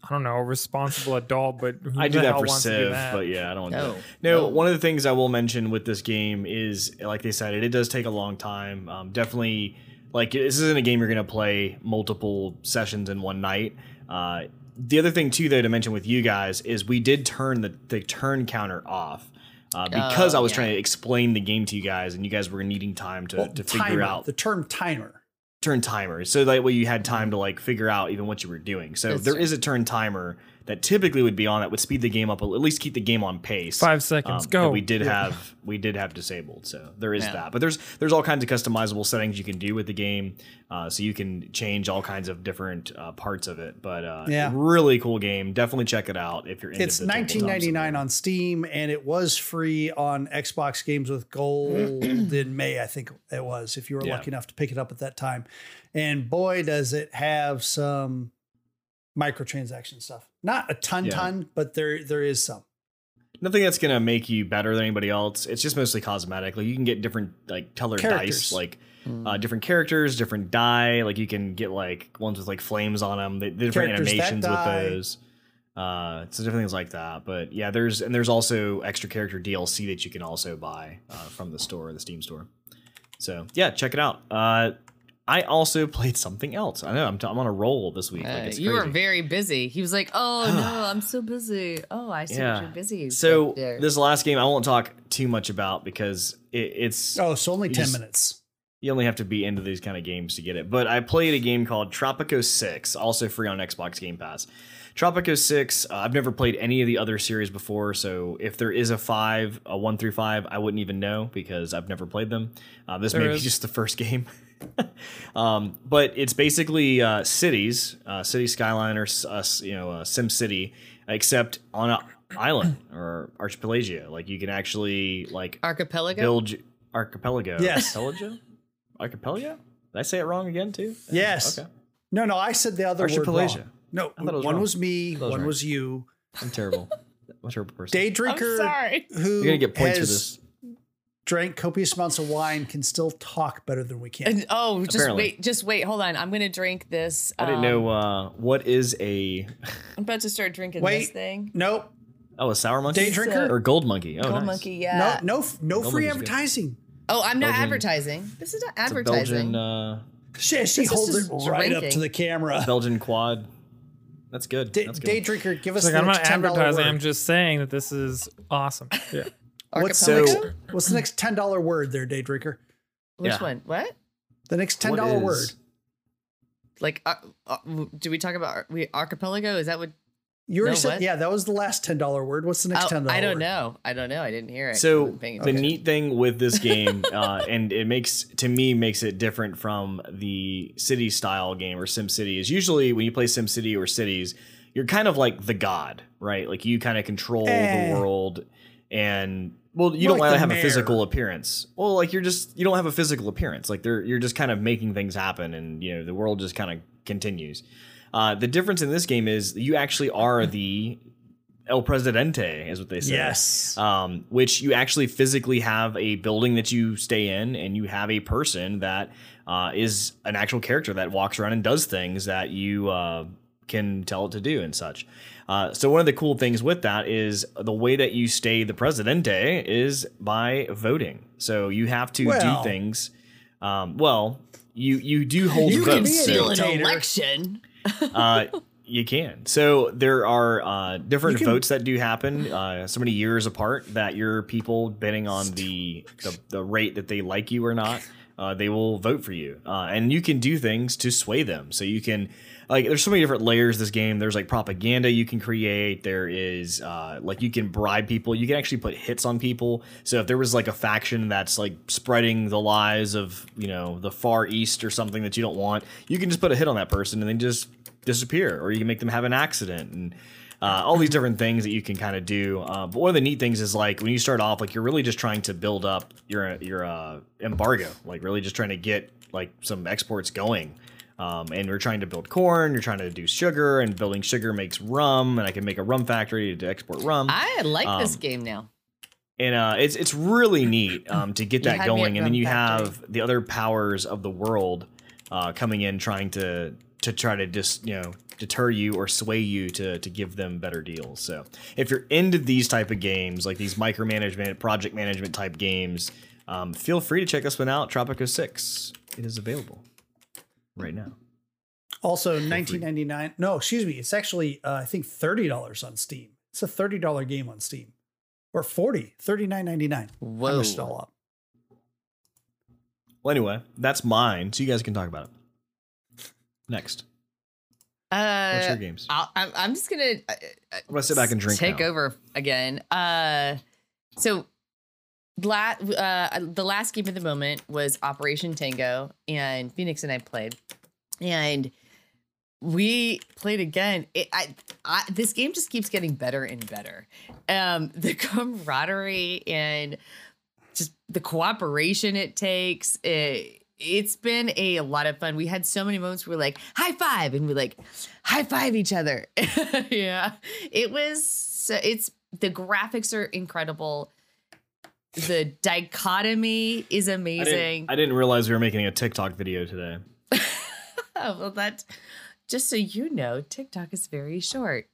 I don't know, a responsible adult. But who I do that for wants Civ, that? but yeah, I don't want to. No, do. No, no. one of the things I will mention with this game is, like they said, it, it does take a long time. Um, definitely, like this isn't a game you're gonna play multiple sessions in one night. Uh, the other thing too, though, to mention with you guys is we did turn the, the turn counter off. Uh, because Oh, I was yeah. trying to explain the game to you guys, and you guys were needing time to, Well, to figure timer, out the term timer. turn timer so that way you had time to like figure out even what you were doing so That's there true. is a turn timer that typically would be on that would speed the game up, at least keep the game on pace. Five seconds, um, go. that we did Yeah. have we did have disabled, so there is Yeah. that. But there's there's all kinds of customizable settings you can do with the game, uh, so you can change all kinds of different uh, parts of it. But uh, Yeah. really cool game. Definitely check it out if you're. Into It's nineteen ninety nine on Steam, and it was free on Xbox Games with Gold in May. I think it was. If you were Yeah. lucky enough to pick it up at that time, and boy, does it have some microtransaction stuff. Not a ton, Yeah. ton, but there there is some. Nothing that's gonna make you better than anybody else. It's just mostly cosmetic. Like you can get different like colored Characters. dice, like uh, different characters, different die. Like you can get like ones with like flames on them. The, the different Characters animations with those. Uh, so different things like that. But yeah, there's and there's also extra character DLC that you can also buy uh, from the store, the Steam store. So yeah, check it out. Uh, I also [LAUGHS] played something else. I know I'm, t- I'm on a roll this week. like Uh, it's you were very busy. He was like, "Oh [SIGHS] no, I'm so busy. Oh, I see Yeah. what you're busy." So this last game I won't talk too much about because it, it's Oh, so only ten just- minutes. you only have to be into these kind of games to get it. But I played a game called Tropico 6, also free on Xbox Game Pass. Tropico 6, uh, I've never played any of the other series before, so if there is a 5, a 1 through 5, I wouldn't even know because I've never played them. Uh, this There may be just the first [LAUGHS] game. um, but it's basically uh, cities, uh, city skyline or uh, you know uh, Sim City, except on an island or archipelago. Like you can actually like archipelago. build archipelago. Yes. [LAUGHS] Archipelago? Archipelago? Did I say it wrong again too? Yes. Okay. No, no, I said the other word Archipelago. wrong. No, I thought it was one wrong. was me, I thought it was one right. was you. I'm terrible. I'm a terrible person. [LAUGHS] Day I'm drinker sorry. who You're gonna get points for has this. drank copious amounts of wine can still talk better than we can. And- oh, just Apparently. wait, just wait. Hold on. I'm gonna drink this. I didn't um, know uh, what is a I'm about to start drinking Wait. this thing. nope. oh a sour monkey Day drinker? or gold monkey. Oh, Gold nice. monkey. Yeah. No, no, no Gold free Monkey's good. advertising. Oh, I'm not Belgian- advertising. This is not It's a advertising. Belgian uh, She, she holds it just right up to the camera. Belgian quad. That's good. Day, That's good. day drinker, give us It's like the I'm not next ten advertising. I'm just saying that this is awesome. [LAUGHS] Yeah. What's the, Archipelago? next, what's the next ten dollar word there, day drinker? Which Yeah. one? What? The next ten What dollar is- word. Like, uh, uh, do we talk about we archipelago? Is that what? You already No, said what? yeah. That was the last ten dollar word. What's the next Oh, ten dollar? I don't word? know. I don't know. I didn't hear it. So the attention. neat thing with this game, [LAUGHS] uh, and it makes to me makes it different from the city style game or Sim City is usually when you play Sim City or cities, you're kind of like the god, right? Like you kind of control Eh. the world, and well, you More don't like really the have a physical appearance. Well, like you're just you don't have a physical appearance. Like they're you're just kind of making things happen, and you know the world just kind of continues. Uh, the difference in this game is you actually are [LAUGHS] the El Presidente, is what they say Yes. um, which you actually physically have a building that you stay in, and you have a person that uh, is an actual character that walks around and does things that you uh, can tell it to do and such. Uh, so one of the cool things with that is the way that you stay the presidente is by voting. So you have to Well- do things. Um, well, you you do hold You votes. be a so- Steal an dictator. election. Uh, you can. So there are uh, different votes that do happen uh, so many years apart that your people, betting on the, the the rate that they like you or not, uh, they will vote for you. Uh, and you can do things to sway them. So you can like there's so many different layers this game. There's like propaganda you can create. There is uh, like you can bribe people. You can actually put hits on people. So if there was like a faction that's like spreading the lies of you know the far east or something that you don't want, you can just put a hit on that person and then just disappear, or you can make them have an accident and. Uh, all these different things that you can kind of do, uh, but one of the neat things is like when you start off, like you're really just trying to build up your your uh, embargo, like really just trying to get like some exports going, um, and you're trying to build corn, you're trying to do sugar, and building sugar makes rum, and I can make a rum factory to export rum. I like this Um, game now. and uh, it's it's really neat um, to get that had me at going, and then you Factory. have the other powers of the world uh, coming in, trying to to try to just you know deter you or sway you to to give them better deals. So if you're into these type of games, like these micromanagement, project management type games, um, feel free to check this one out. Tropico Six, it is available right now. Also, nineteen ninety nine. No, excuse me. It's actually uh, I think thirty dollars on Steam. It's a thirty dollar game on Steam, or 40 39.99. I Whoa. messed it all up. Well, anyway, that's mine, so you guys can talk about it next. Uh, What's your games? I'll, I'm, I'm just gonna uh, uh, I'm gonna sit back and drink. take now. over again. Uh, so la- uh, the last game of the moment was Operation Tango, and Phoenix and I played, and we played again. It, I, I, this game just keeps getting better and better. Um, [LAUGHS] the camaraderie and just the cooperation it takes. It, it's been a lot of fun. We had so many moments where we're like high five and we like high five each other. [LAUGHS] yeah, it was. It's the graphics are incredible. The dichotomy is I amazing. didn't, I didn't realize we were making a TikTok video today. [LAUGHS] Well, that just so you know, TikTok is very short.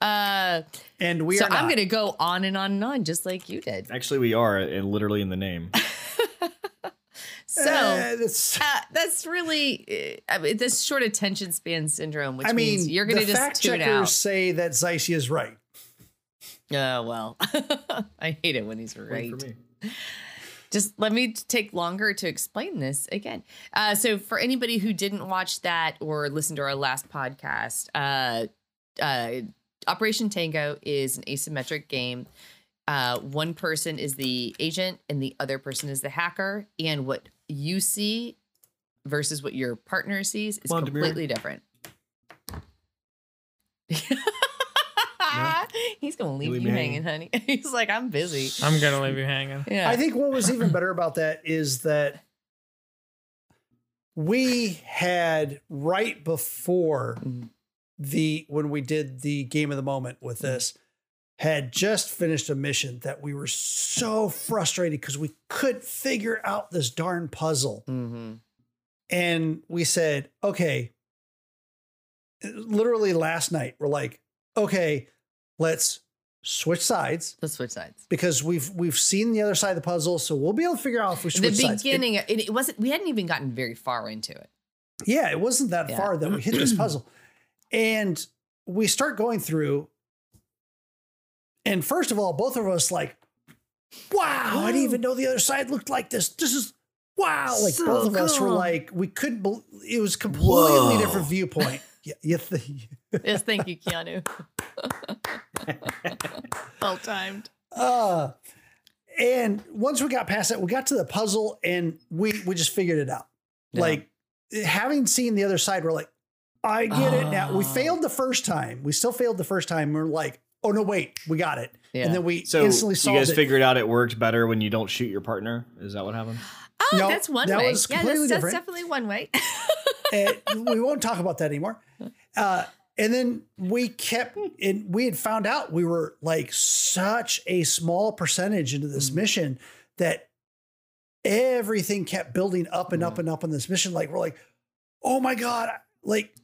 Uh, And we so are I'm gonna go on and on and on, just like you did. Actually, we are, and literally in the name. [LAUGHS] So Eh, that's- uh, that's really uh, I mean, this short attention span syndrome, which I means mean, you're gonna the just fact tune checkers out. say that Zeisy is right. Oh well, [LAUGHS] I hate it when he's right. just let me take longer to explain this again. Uh, so, for anybody who didn't watch that or listen to our last podcast, uh, uh, Operation Tango is an asymmetric game. Uh, one person is the agent and the other person is the hacker, and what you see versus what your partner sees is Come on, Demir. completely different. [LAUGHS] [LAUGHS] He's gonna leave leave you me hanging, honey. [LAUGHS] He's like, I'm busy. I'm gonna leave you hanging. Yeah. I think what was even [LAUGHS] better about that is that we had right before Mhm. the when we did the game of the moment with this had just finished a mission that we were so frustrated because we couldn't figure out this darn puzzle hmm and we said okay literally last night we're like okay let's switch sides Let's switch sides. because we've we've seen the other side of the puzzle, so we'll be able to figure out if we the switch sides. It- beginning, it, it wasn't. We hadn't even gotten very far into it. yeah, it wasn't that Yeah. far that we hit this [CLEARS THROAT] puzzle, and we start going through. And first of all, both of us like, wow! I didn't even know the other side looked like this. This is wow! Like So both of us were like, we couldn't. bel it was completely Whoa. different viewpoint. Yeah, you think? Yes, thank you, Keanu. [LAUGHS] [LAUGHS] well timed. Uh, and once we got past that, we got to the puzzle and we we just figured it out. Yeah. Like having seen the other side, we're like, I get it now. We failed the first time. We still failed the first time. We're like, oh no, wait, we got it. Yeah. And then we So instantly you guys it. figured out it worked better when you don't shoot your partner. Is that what happened? Oh, No, that's one that way. was Yeah, that's, that's definitely one way. [LAUGHS] and we won't talk about that anymore. Uh, and then we kept, and we had found out we were like such a small percentage into this mission that everything kept building up and up and up on this mission. Like, we're like, oh my God, like,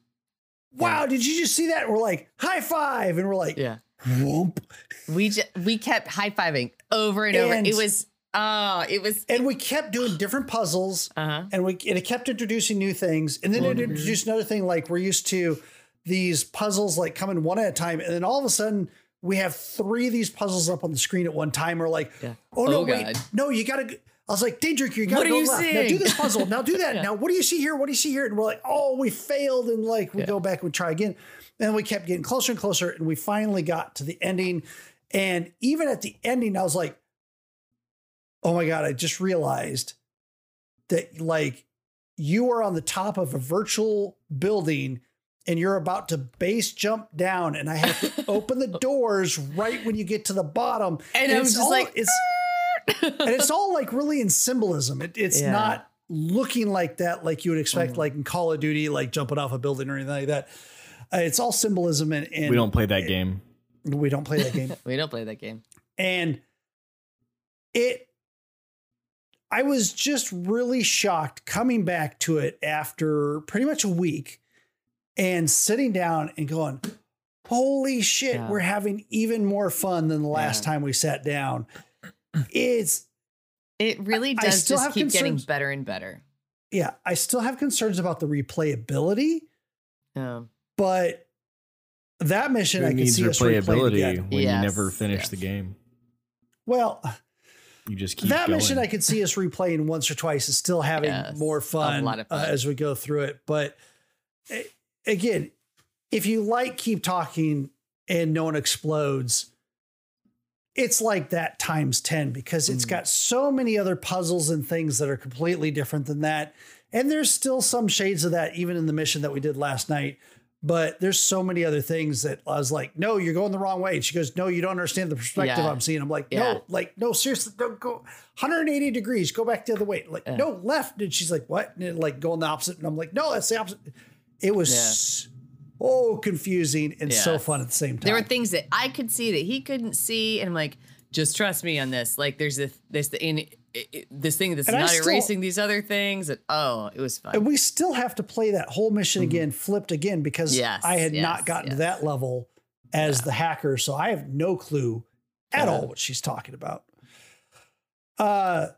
wow, did you just see that? And we're like, high five. And we're like, yeah. Whoop. We just we kept high fiving over and, over. It was oh, it was And we kept doing different puzzles. uh huh. and we and it kept introducing new things and then it introduced another thing like we're used to these puzzles like coming one at a time and then all of a sudden we have three of these puzzles up on the screen at one time. We're like Yeah. oh no Oh, wait. God. no you gotta go- I was like Daedric you gotta What are go you left. Now do this puzzle. Now do [LAUGHS] that. Yeah. now what do you see here? What do you see here? And we're like oh we failed and like we go back and we try again. And we kept getting closer and closer and we finally got to the ending. And even at the ending I was like oh my god I just realized that like you are on the top of a virtual building and you're about to base jump down and I have to [LAUGHS] open the doors right when you get to the bottom. And I was it's just all, like, it's and it's [LAUGHS] all like really in symbolism. It, it's Yeah. not looking like that like you would expect Mm-hmm. like in Call of Duty, like jumping off a building or anything like that. Uh, it's all symbolism and, and we don't play that game. we don't play that game. [LAUGHS] We don't play that game. And it, I was just really shocked coming back to it after pretty much a week and sitting down and going, holy shit, Yeah. we're having even more fun than the last Yeah. time we sat down. [CLEARS THROAT] It's, It really I does still just have keep getting better and better. yeah, I still have concerns about the replayability, Um, but that mission Who I can needs see us replaying replayability again. when Yes, you never finish yes. the game? Well, You just keep that going. mission I could see us replaying once or twice and still having Yes, more a fun, lot of uh, as we go through it. But a- again, if you like keep talking and no one explodes, it's like that times 10 because it's mm. got so many other puzzles and things that are completely different than that. And there's still some shades of that even in the mission that we did last night. But there's so many other things that I was like, no, you're going the wrong way. And she goes, no, you don't understand the perspective Yeah. I'm seeing. I'm like, Yeah. no, like, no, seriously, don't go 180 degrees, go back the other way. Like, Yeah. no, left. And she's like, what? And it, like going the opposite. And I'm like, no, that's the opposite. It was so confusing and so fun at the same time. There were things that I could see that he couldn't see, and I'm like, just trust me on this. Like, there's this this in this thing that's And not still- erasing these other things. And, oh, it was fun. and we still have to play that whole mission again, flipped again, because Mm-hmm. Yes, I had not yes, gotten to that level as the hacker. So I have no clue at all what she's talking about. Uh,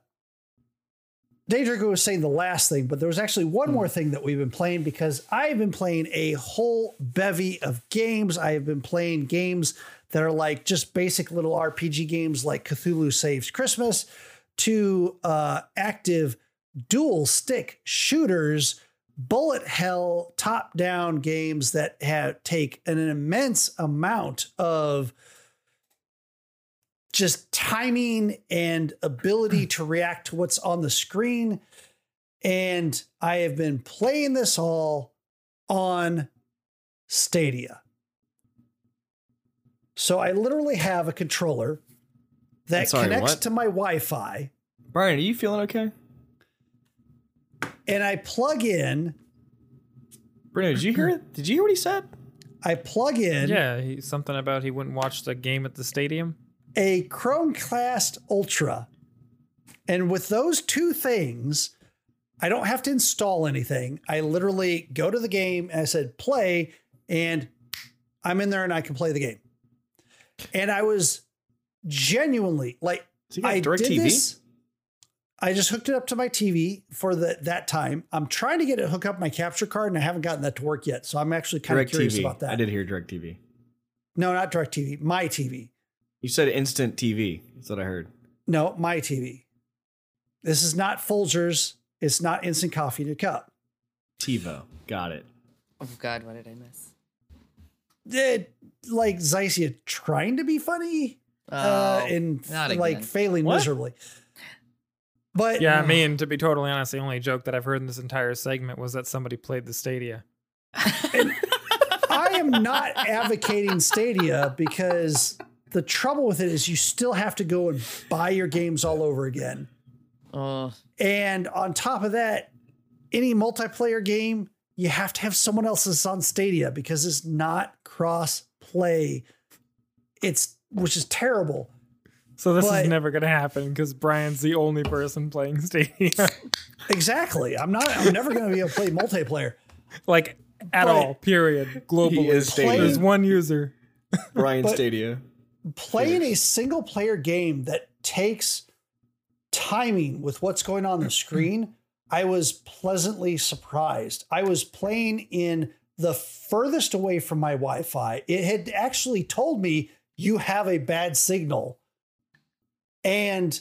Daydrinker was saying the last thing, but there was actually Hmm. one more thing that we've been playing because I've been playing a whole bevy of games. I have been playing games that are like just basic little RPG games like Cthulhu Saves Christmas to uh, active dual stick shooters, bullet hell top down games that have take an immense amount of just timing and ability mm. to react to what's on the screen. And I have been playing this all on Stadia. So I literally have a controller that Sorry, connects what? to my Wi Fi Brian, are you feeling okay? and I plug in, Bruno, did you hear it? [CLEARS THROAT] Did you hear what he said? I plug in Yeah, he, something about he wouldn't watch the game at the stadium. A Chromecast Ultra. And with those two things, I don't have to install anything. I literally go to the game and I said play, and I'm in there and I can play the game. And I was genuinely like, So I direct did TV? this. I just hooked it up to my TV for the that time. I'm trying to get it hooked up my capture card, and I haven't gotten that to work yet. So I'm actually kind of curious TV. about that. I did hear Direct TV. No, not direct TV. My TV. You said instant TV. That's what I heard. No, my TV. This is not Folgers. It's not instant coffee in a cup. TiVo. Got it. oh God, what did I miss? It, like Zycia trying to be funny uh, Oh, and not like again. failing What? miserably. But Yeah, I mean, to be totally honest, the only joke that I've heard in this entire segment was that somebody played the Stadia. I am not advocating Stadia because the trouble with it is you still have to go and buy your games all over again. Oh, And on top of that, any multiplayer game, you have to have someone else's on Stadia because it's not cross play. It's which is terrible. So this But- is never going to happen because Brian's the only person playing [LAUGHS] Stadia, Exactly. I'm not. I'm never going to be able to play multiplayer. like at But- all. Period. Globally, is Stadia. there's one user. Brian But- Stadia. Playing a single player game that takes timing with what's going on the [CLEARS THROAT] screen, I was pleasantly surprised. I was playing in the furthest away from my Wi-Fi. It had actually told me you have a bad signal. And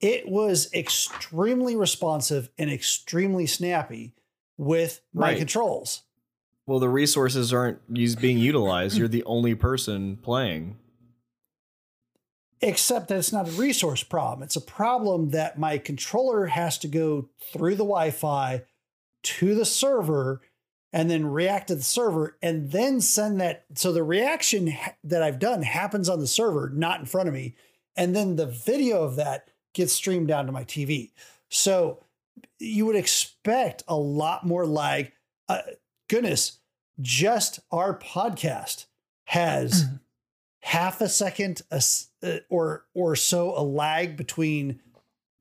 it was extremely responsive and extremely snappy with my Right. controls. Well, the resources aren't being utilized. You're the only person playing. Except that it's not a resource problem. It's a problem that my controller has to go through the Wi Fi to the server and then react to the server and then send that. So the reaction that I've done happens on the server, not in front of me. And then the video of that gets streamed down to my TV. So you would expect a lot more lag. Uh, goodness, just our podcast has half a second uh, or or so a lag between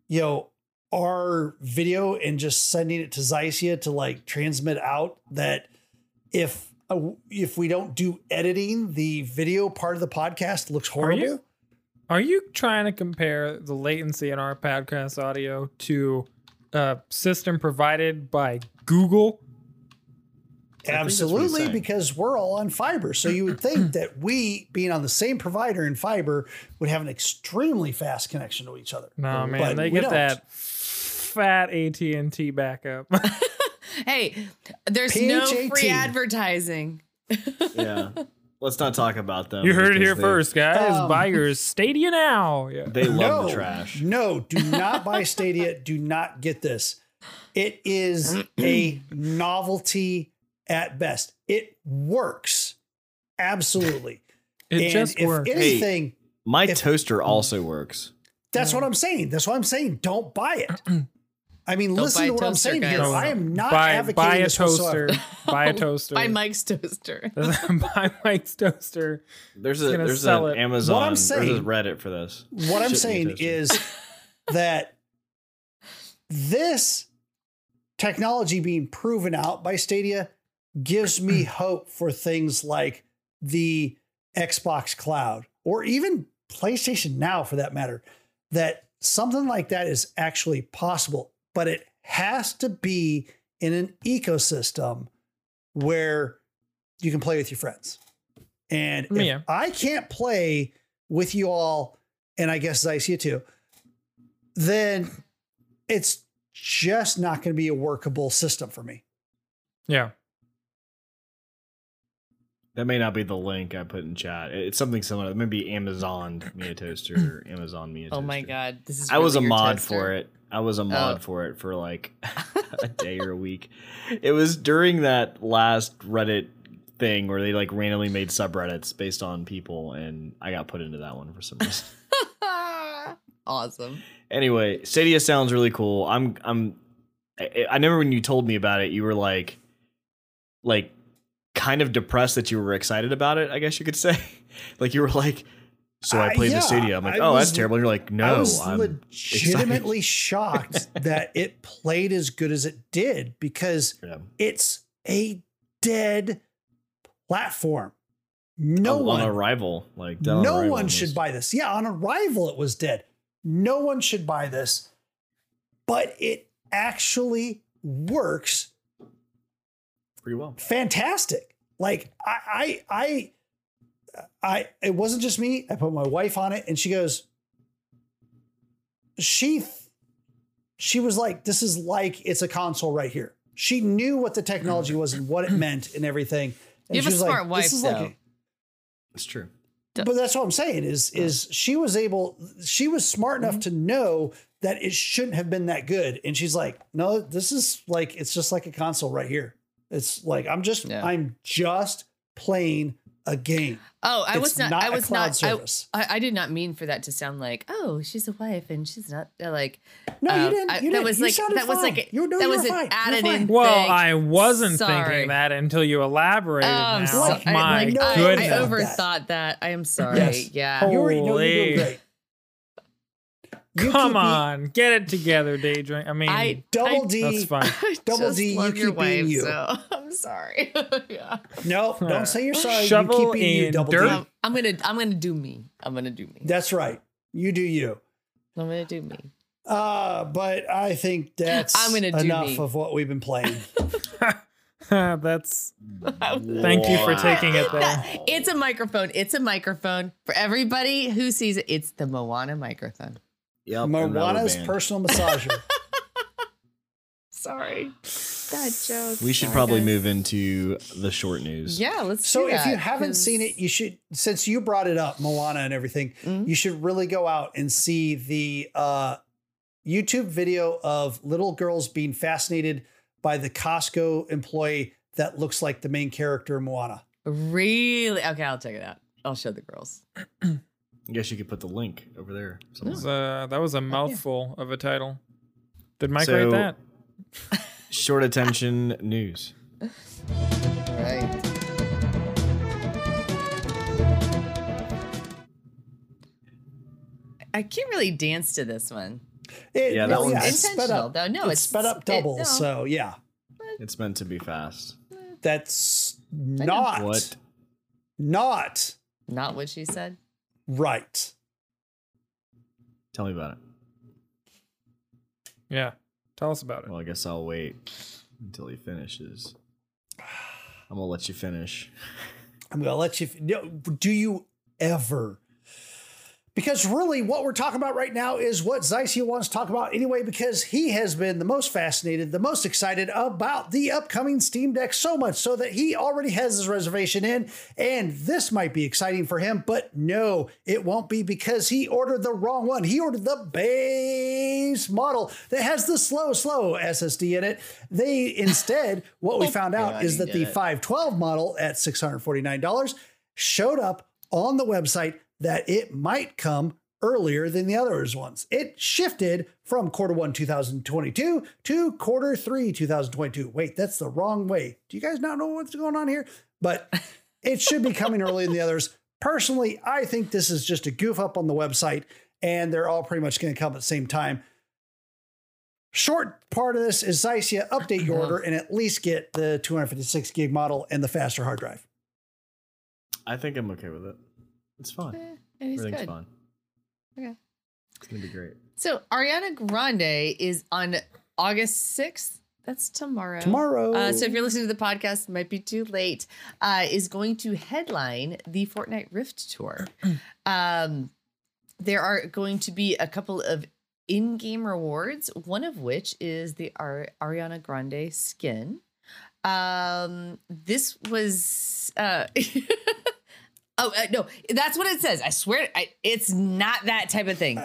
you know our video and just sending it to Zycia to like transmit out that if uh, if we don't do editing the video part of the podcast looks horrible you? Are you trying to compare the latency in our podcast audio to a system provided by Google? That's what he's absolutely because we're all on fiber so you would think that we being on the same provider in fiber would have an extremely fast connection to each other No, man, But they get don't. that fat AT and T backup. [LAUGHS] hey, there's no PHAT. free advertising. Yeah. Let's not talk about them. You heard it here they- first, guys. Um, Buy your Stadia now. Yeah. They love no, the trash. No, do not buy Stadia. Do not get this. It is a novelty at best. It works. Absolutely. It and just if works. anything, My If- toaster also works. that's what mm. I'm saying. That's what I'm saying. Don't buy it. [CLEARS THROAT] I mean, Don't listen to what I'm toaster, saying here. I am not buy, advocating buy a this toaster. buy a [LAUGHS] toaster. Buy Mike's toaster. [LAUGHS] buy [LAUGHS] Mike's toaster. There's a He's there's an it. Amazon. What I'm there's a saying- Reddit for this. What I'm Ship me a saying is that this technology being proven out by Stadia gives me [CLEARS THROAT] hope for things like the Xbox Cloud or even PlayStation Now for that matter, that something like that is actually possible, but it has to be in an ecosystem where you can play with your friends. And if Yeah. I can't play with you all, and I guess I see it too, then it's just not going to be a workable system for me. Yeah. That may not be the link I put in chat. It's something similar. Maybe Amazon me a toaster. or [LAUGHS] Amazon me a toaster. Oh my god, this is. I was a mod toaster? for it. I was a mod Oh. for it for like [LAUGHS] a day or a week. It was during that last Reddit thing where they like randomly made subreddits based on people, and I got put into that one for some reason. [LAUGHS] awesome. anyway, Stadia sounds really cool. I'm I'm I, I remember when you told me about it, you were like like kind of depressed that you were excited about it, I guess you could say. [LAUGHS] like you were like so I Uh, played yeah, the Stadia. I'm like, oh, was- that's terrible. And you're like, no, I was I'm legitimately shocked [LAUGHS] that it played as good as it did because Yeah. it's a dead platform. No on, one on arrival, like no arrival one almost. should buy this. Yeah, on arrival it was dead. No one should buy this. But it actually works pretty well. fantastic. Like I I I I it wasn't just me. I put my wife on it and she goes she she was like this is like it's a console right here. She knew what the technology was and what it [CLEARS THROAT] meant and everything. And You have she a was smart like, this wife, is like though. a- It's true. but that's what I'm saying is is she was able she was smart enough Mm-hmm. to know that it shouldn't have been that good and she's like no this is like it's just like a console right here it's like I'm just Yeah. I'm just playing a game Oh, I It's was not. not I a was not. I, service. I, I did not mean for that to sound like, oh, she's a wife and she's not uh, like. no you um, didn't you that didn't. was You like sounded that was fine. like a- you, no, that was were an fine. You're added in Well, thing. I wasn't Sorry. thinking that until you elaborated. Oh, now. I'm so- sorry. My I, like, goodness. I overthought that. I am sorry. Yes. Yeah. you were, you're Holy. doing great You Come keep being- on, get it together, Daydream. I mean, I double I, D that's fine. [LAUGHS] I Double just D, you love your keep being wife, you. So [LAUGHS] I'm sorry. [LAUGHS] yeah. no don't say you're sorry Shovel you keep being you double dirt. D Um, I'm gonna. I'm gonna do me. I'm gonna do me. that's right you do you I'm gonna do me. Uh, but I think that's I'm gonna enough me. of what we've been playing. That's thank you for taking it there. It's a microphone. It's a microphone for everybody who sees it. It's the Moana microphone. Yep. Moana's personal massager. [LAUGHS] Sorry, bad joke. We should Sorry, probably guys. move into the short news. Yeah, let's. so do if you that, haven't 'cause- seen it, you should. Since you brought it up, Moana and everything, Mhm. you should really go out and see the uh, YouTube video of little girls being fascinated by the Costco employee that looks like the main character in Moana. really, okay, I'll check it out. I'll show the girls. [CLEARS THROAT] I guess you could put the link over there. That was somewhere. a, that was a oh, mouthful of a title. Did Mike So- write that? [LAUGHS] Short attention news. Right. I can't really dance to this one. It, Yeah, that well, one's- it's sped Intentional, up. though. No, it's it's- sped up it- double. no. So yeah, It's meant to be fast. that's not What? not Not what she said. Right. Tell me about it. Yeah. Tell us about it. Well, I guess I'll wait until he finishes. I'm gonna let you finish. I'm gonna let you. No, do you ever? Because really what we're talking about right now is what Zycia wants to talk about anyway, because he has been the most fascinated, the most excited about the upcoming Steam Deck so much so that he already has his reservation in. And this might be exciting for him, but no, it won't be because he ordered the wrong one. He ordered the base model that has the slow, slow SSD in it. They [LAUGHS] instead, what we oh, found out God, is that the it. 512 model at $649 showed up on the website that it might come earlier than the others ones. It shifted from quarter one 2022 to quarter three 2022. Wait, that's the wrong way. Do you guys not know what's going on here? But [LAUGHS] it should be coming early than the others. Personally, I think this is just a goof up on the website, and they're all pretty much going to come at the same time. Short part of this is Zycia update your uh-huh. order and at least get the 256 gig model and the faster hard drive. I think I'm okay with it. It's fun. He's Everything's good. fine. Okay. It's gonna be great. So Ariana Grande is on August 6th. That's tomorrow. Tomorrow. Uh, so if you're listening to the podcast, it might be too late. Uh, is going to headline the Fortnite Rift Tour. [CLEARS THROAT] um, there are going to be a couple of in-game rewards. One of which is the Ar- Ariana Grande skin. Um, this was. Uh, [LAUGHS] oh uh, no, that's what it says. I swear, I, it's not that type of thing.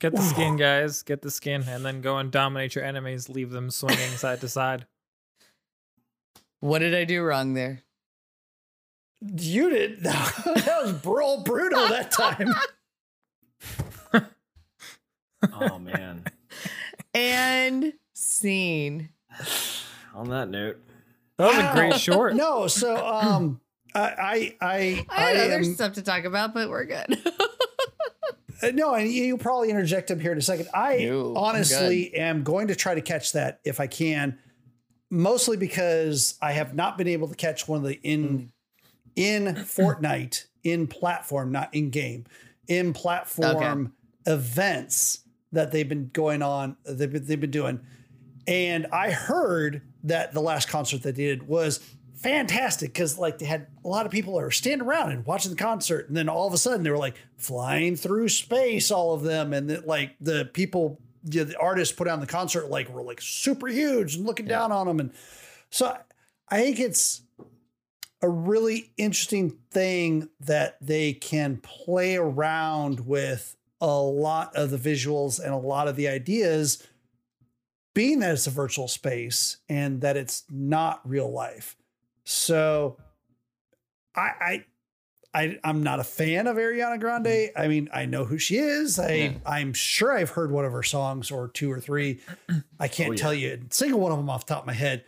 Get the skin, [SIGHS] guys. Get the skin, and then go and dominate your enemies. Leave them swinging side to side. What did I do wrong there? You did. [LAUGHS] That was Bro brutal that time. [LAUGHS] Oh man. [LAUGHS] And scene. On that note, That was a Wow. great short. No, so um, I I I, I had other am- stuff to talk about, but we're good. uh, no, and you you'll probably interject him here in a second. I No, honestly am going to try to catch that if I can, mostly because I have not been able to catch one of the in in Fortnite in platform, not in game, in platform events that they've been going on. They've been, they've been doing, and I heard that the last concert they did was fantastic because like they had a lot of people that were standing around and watching the concert and then all of a sudden they were like flying through space all of them and that like the people you know, the artists put on the concert like were like super huge and looking down on them and so i think it's a really interesting thing that they can play around with a lot of the visuals and a lot of the ideas being that it's a virtual space and that it's not real life. So I I, I I'm not a fan of Ariana Grande. Mm-hmm. I mean, I know who she is. I Yeah. I'm sure I've heard one of her songs or two or three. [CLEARS THROAT] I can't Oh, yeah. tell you a single one of them off the top of my head.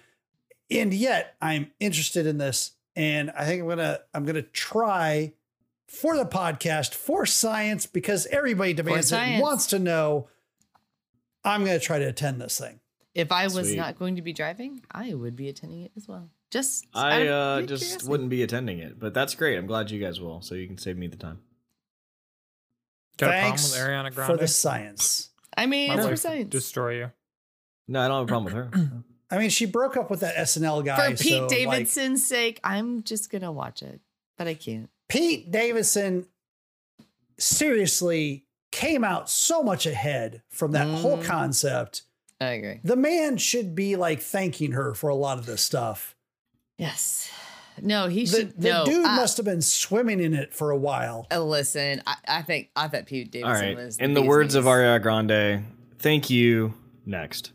And yet I'm interested in this. And I think I'm gonna I'm gonna try for the podcast for science because everybody demands it wants to know. I'm gonna try to attend this thing. if I was Sweet. not going to be driving, I would be attending it as well. Just I uh, just curiosity. wouldn't be attending it, but that's great. I'm glad you guys will, so you can save me the time. Got a problem with Ariana Grande for the science. I mean, My it's for science. destroy you. No, I don't have a problem with her. [CLEARS THROAT] I mean, she broke up with that SNL guy. for Pete so, like, Davidson's sake, I'm just gonna watch it, but I can't. Pete Davidson seriously came out so much ahead from that whole Mm. concept. I agree. The man should be like thanking her for a lot of this stuff. Yes. No, he The, should. the no, dude I- must have been swimming in it for a while. uh, listen, I, I think I thought Pete All Davidson right. was. In the bee's words of knees. Ariana Grande, thank you. Next.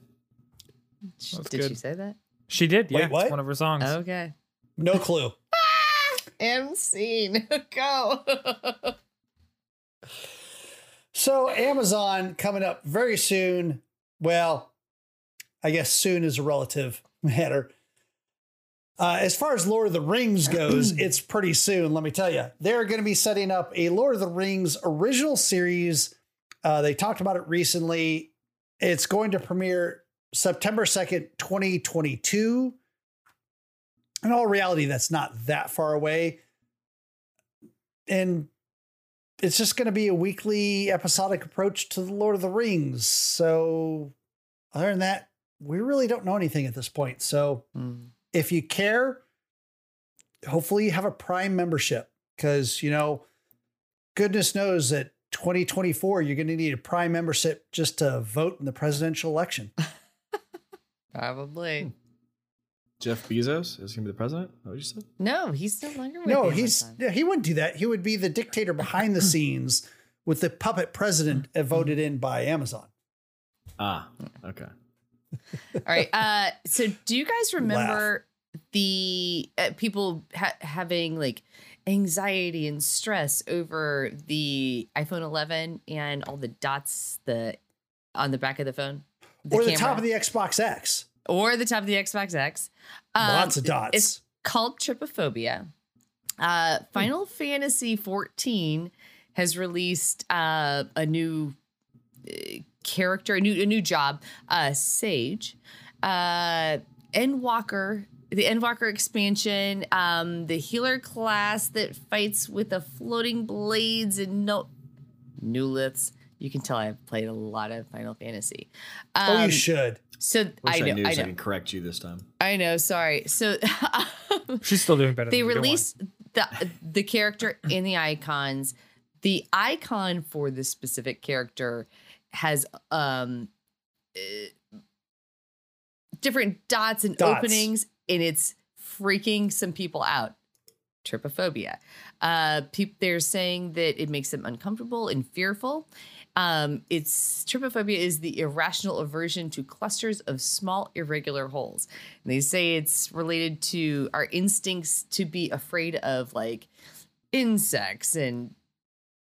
Sh- That's did good. she say that? She did. Wait, Yeah, what? it's one of her songs. Okay. No clue. [LAUGHS] M scene. [LAUGHS] Go. [LAUGHS] So Amazon coming up very soon. Well, I guess soon is a relative [LAUGHS] matter. Uh, as far as Lord of the Rings goes, [CLEARS THROAT] it's pretty soon. Let me tell you, they're going to be setting up a Lord of the Rings original series. Uh, they talked about it recently. It's going to premiere September second, twenty twenty two. In all reality, that's not that far away. And it's just going to be a weekly episodic approach to the Lord of the Rings. So, other than that, we really don't know anything at this point. So, Mm. if you care, hopefully you have a Prime membership because, you know, goodness knows that 2024 you're going to need a Prime membership just to vote in the presidential election. [LAUGHS] Probably. Jeff Bezos is going to be the president. Is that What you said? No, he's no longer with no, Amazon. he's yeah, he wouldn't do that. He would be the dictator behind the scenes with the puppet president uh, [LAUGHS] voted in by Amazon. Ah, okay. All right. Uh, so do you guys remember the uh, people ha- having like anxiety and stress over the iPhone 11 and all the dots the on the back of the phone, or the camera, top of the Xbox X. or the top of the Xbox X? Um, Lots of dots. It's called trypophobia. Uh, Final Fantasy 14 has released uh, a new uh, character, a new a new job, uh, Sage, uh, Endwalker, the Endwalker expansion, um, the healer class that fights with the floating blades and no nouliths. You can tell I've played a lot of Final Fantasy. oh, Um, you should. So I know, knew I so I can correct you this time. I know. Sorry. So [LAUGHS] She's still doing better. they than me, don't worry. released the the character in the icons. The icon for this specific character has um uh, different dots and Dots. openings, and it's freaking some people out. Trypophobia. Uh, peop they're saying that it makes them uncomfortable and fearful. Um, it's trypophobia is the irrational aversion to clusters of small irregular holes. And they say it's related to our instincts to be afraid of like insects and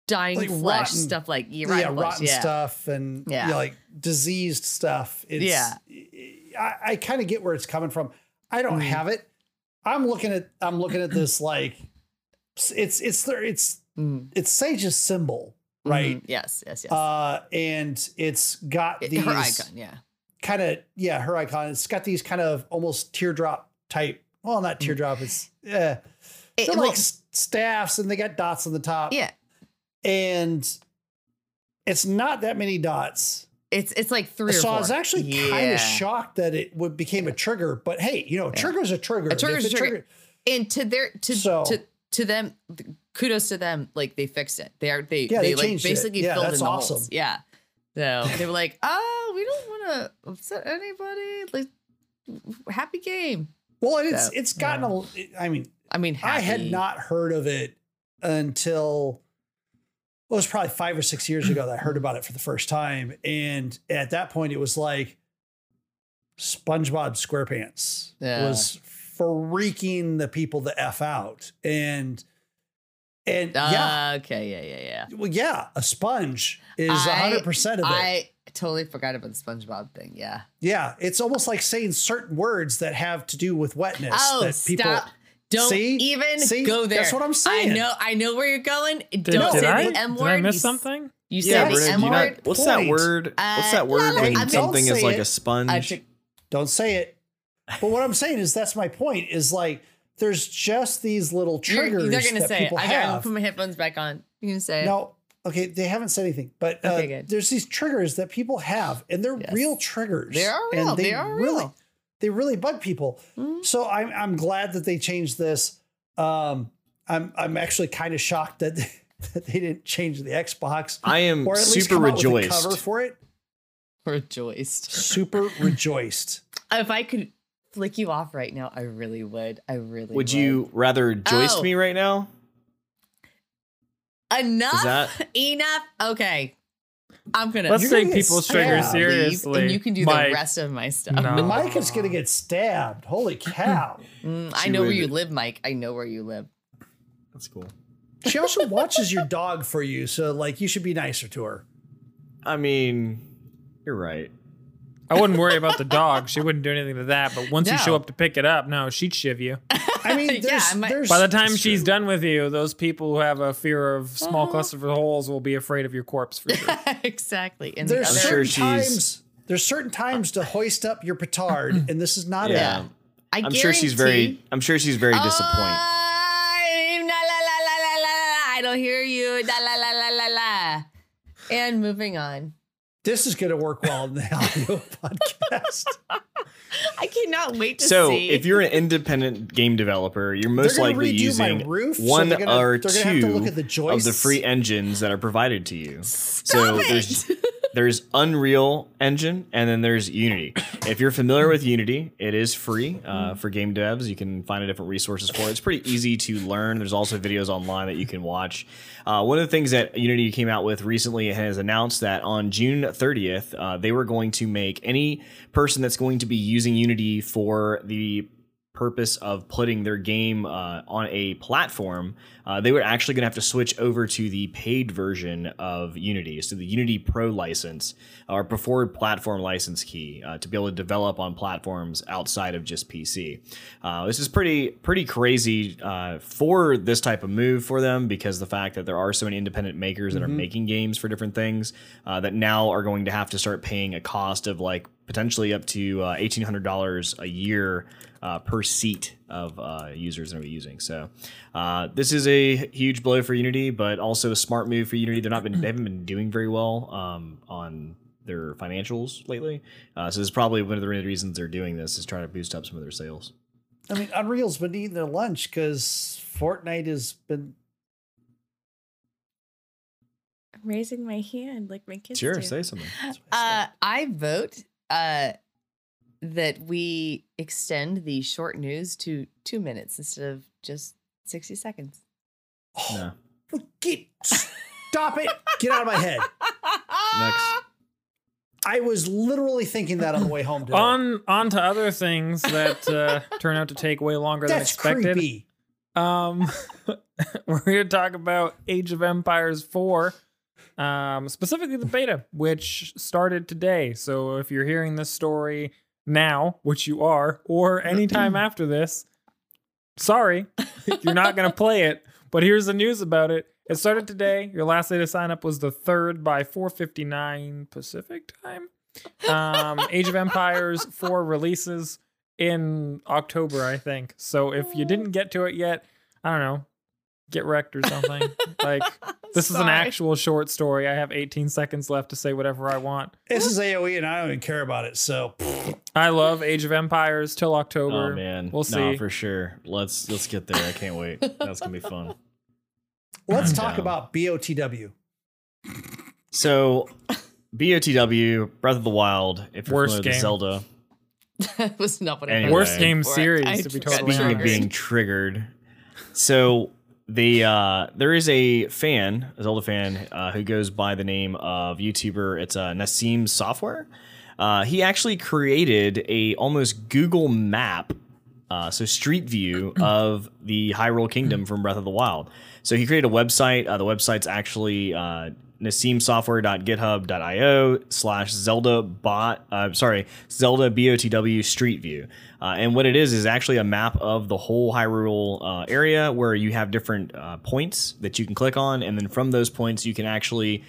dying Like flesh, rotten- stuff like yeah, yeah, rotten, flesh, rotten yeah. stuff and Yeah. yeah. like diseased stuff. It's, Yeah. I, I kind of get where it's coming from. I don't Mhm. have it. I'm looking at I'm looking at this like it's it's there it's Mm, it's Sage's symbol, right? mhm. Yes, yes, yes. Uh, and it's got these Her icon, yeah. kind of yeah, her icon. It's got these kind of almost teardrop type. Well, not teardrop. It's yeah, Mm. It- they're well, like staffs, and they got dots on the top. yeah, and it's not that many dots. it's it's like three or so four. I was actually kind of shocked that it would became a trigger. But hey, you know, a trigger's a trigger. A trigger's a it trigger. And to their to So- to to them, kudos to them. Like they fixed it. They are they Yeah, they, they like changed it. basically Yeah, filled in the awesome. holes. Yeah. So [LAUGHS] they were like, oh, we don't want to upset anybody. Like, happy game. Well, and it's So, it's gotten a. I mean, I mean, I had not heard of it until well, it was probably five or six years ago that I heard about it for the first time. And at that point, it was like SpongeBob SquarePants Yeah. was freaking the people the f out, and and yeah, Uh, Okay. Yeah. Yeah. Yeah. well, yeah, a sponge is I- hundred percent of it. I totally forgot about the SpongeBob thing. Yeah. yeah, it's almost like saying certain words that have to do with wetness Oh, that people. stop. Don't See? even See? go there. That's what I'm saying. I know. I know where you're going. Did, Don't did say I? the M Did word. I You miss something? You Yeah, said the M do you not- word. what's that word? what's Uh, that word la, la, when I'm- something is like it. a sponge? I Don't say it. But what I'm saying is that's my point. Is like there's just these little You're, triggers they're gonna that say it. I gotta have. put my headphones back on. You're gonna say? No, okay, they haven't said anything, but uh, Okay, there's these triggers that people have, and they're Yes. real triggers. They are and real. They are really, real. They really bug people. Mhm. So I'm I'm glad that they changed this. Um, I'm I'm actually kind of shocked that, [LAUGHS] that they didn't change the Xbox I am or at least super come out with a rejoiced. cover for it. Rejoiced. Super rejoiced. [LAUGHS] If I could flick you off right now, I really would. I really would. Would you rather joist Oh. me right now? enough? Is that- [LAUGHS] enough? Okay. I'm gonna Let's You're gonna take people's stabbed. triggers seriously. and you can do Mike, the rest of my stuff. No. Mike is gonna [LAUGHS] get stabbed. Holy cow! [LAUGHS] Mm, I She know where you live, Mike. I know where you live. That's cool. She also watches your dog for you, so like you should be nicer to her. I mean, you're right. I wouldn't worry about the dog. She wouldn't do anything to that. But once you No. show up to pick it up, no, she'd shiv you. I mean, Yeah, there's, I might- there's By the time she's true. done with you, those people who have a fear of small Uh-huh. clusters of holes will be afraid of your corpse for sure. exactly. And the there's other, I'm certain sure she's- times there's certain times to hoist up your petard, and this is not Yeah. it. I I'm sure she's very. guarantee- I'm sure she's very disappointed. I, la, la, la, la, la, la, la, I don't hear you. La, la, la, la, la, la. And moving on. This is going to work well in the audio [LAUGHS] podcast. I cannot wait to So, see. So, if you're an independent game developer, you're most They're gonna likely redo my using roof, one they're gonna- or they're gonna have to two the of the free engines that are provided to you. so Stop there's it! there's Unreal Engine and then there's Unity. If you're familiar with Unity, it is free uh, for game devs. You can find different resources for it. It's pretty easy to learn. There's also videos online that you can watch. Uh, one of the things that Unity came out with recently has announced that on June 30th, uh, they were going to make any person that's going to be using Unity for the purpose of putting their game uh, on a platform, uh, they were actually going to have to switch over to the paid version of Unity, so the Unity Pro license or preferred platform license key uh, to be able to develop on platforms outside of just PC. Uh, this is pretty pretty crazy uh, for this type of move for them because the fact that there are so many independent makers that are making games for different things uh, that now are going to have to start paying a cost of like potentially up to uh, eighteen hundred dollars a year uh, per seat of uh, users that are using. So uh, this is a huge blow for Unity, but also a smart move for Unity. They're not been they haven't been doing very well um, on their financials lately. Uh, so this is probably one of the reasons they're doing this is trying to boost up some of their sales. I mean, Unreal's been eating their lunch because Fortnite has been. I'm raising my hand like my kids Sure, do. say something. Uh, I vote uh, that we extend the short news to two minutes instead of just 60 seconds. No. Get stop it! Get out of my head. Next. I was literally thinking that on the way home [CLEARS THROAT] today. On on to other things that uh, turn out to take way longer than That's expected. creepy. Um, [LAUGHS] we're here to talk about Age of Empires 4, um, specifically the beta, which started today. So if you're hearing this story now, which you are, or [CLEARS THROAT] anytime after this, sorry, you're not going to play it. But here's the news about it. It started today. Your last day to sign up was the third by 4:59 Pacific time. Um, [LAUGHS] Age of Empires 4 releases in October, I think. So if you didn't get to it yet, I don't know, get wrecked or something. [LAUGHS] like this is an actual short story. I have 18 seconds left to say whatever I want. This is AOE, and I don't even care about it. So I love Age of Empires till October. Oh man, we'll No, see. for sure. Let's let's get there. I can't wait. That's gonna be fun. [LAUGHS] let's I'm talk down. about BOTW. So, BOTW, Breath of the Wild. If you're Worst familiar game. Zelda, [LAUGHS] that was not what Anyway. thought. Worst game series I to be totally speaking of being triggered, so the uh, there is a fan, a Zelda fan, uh, who goes by the name of YouTuber. It's uh, Nassim Software. Uh, he actually created a almost Google Map, uh, so Street View [CLEARS THROAT] of the Hyrule Kingdom from Breath of the Wild. So he created a website. Uh, the website's actually uh, nassimsoftware.github.io slash Zelda bot. Uh, sorry, Zelda BOTW Street View. Uh, and what it is is actually a map of the whole Hyrule uh, area where you have different uh, points that you can click on, and then from those points you can actually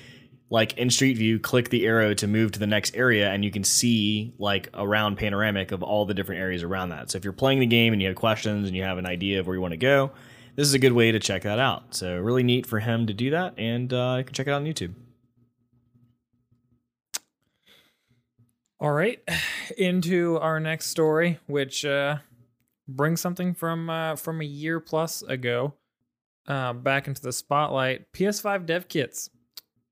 like in Street View, click the arrow to move to the next area, and you can see like a round panoramic of all the different areas around that. So if you're playing the game and you have questions and you have an idea of where you want to go, this is a good way to check that out. So really neat for him to do that, and uh, you can check it out on YouTube. All right, [SIGHS] into our next story, which uh, brings something from uh, from a year plus ago uh, back into the spotlight. PS5 dev kits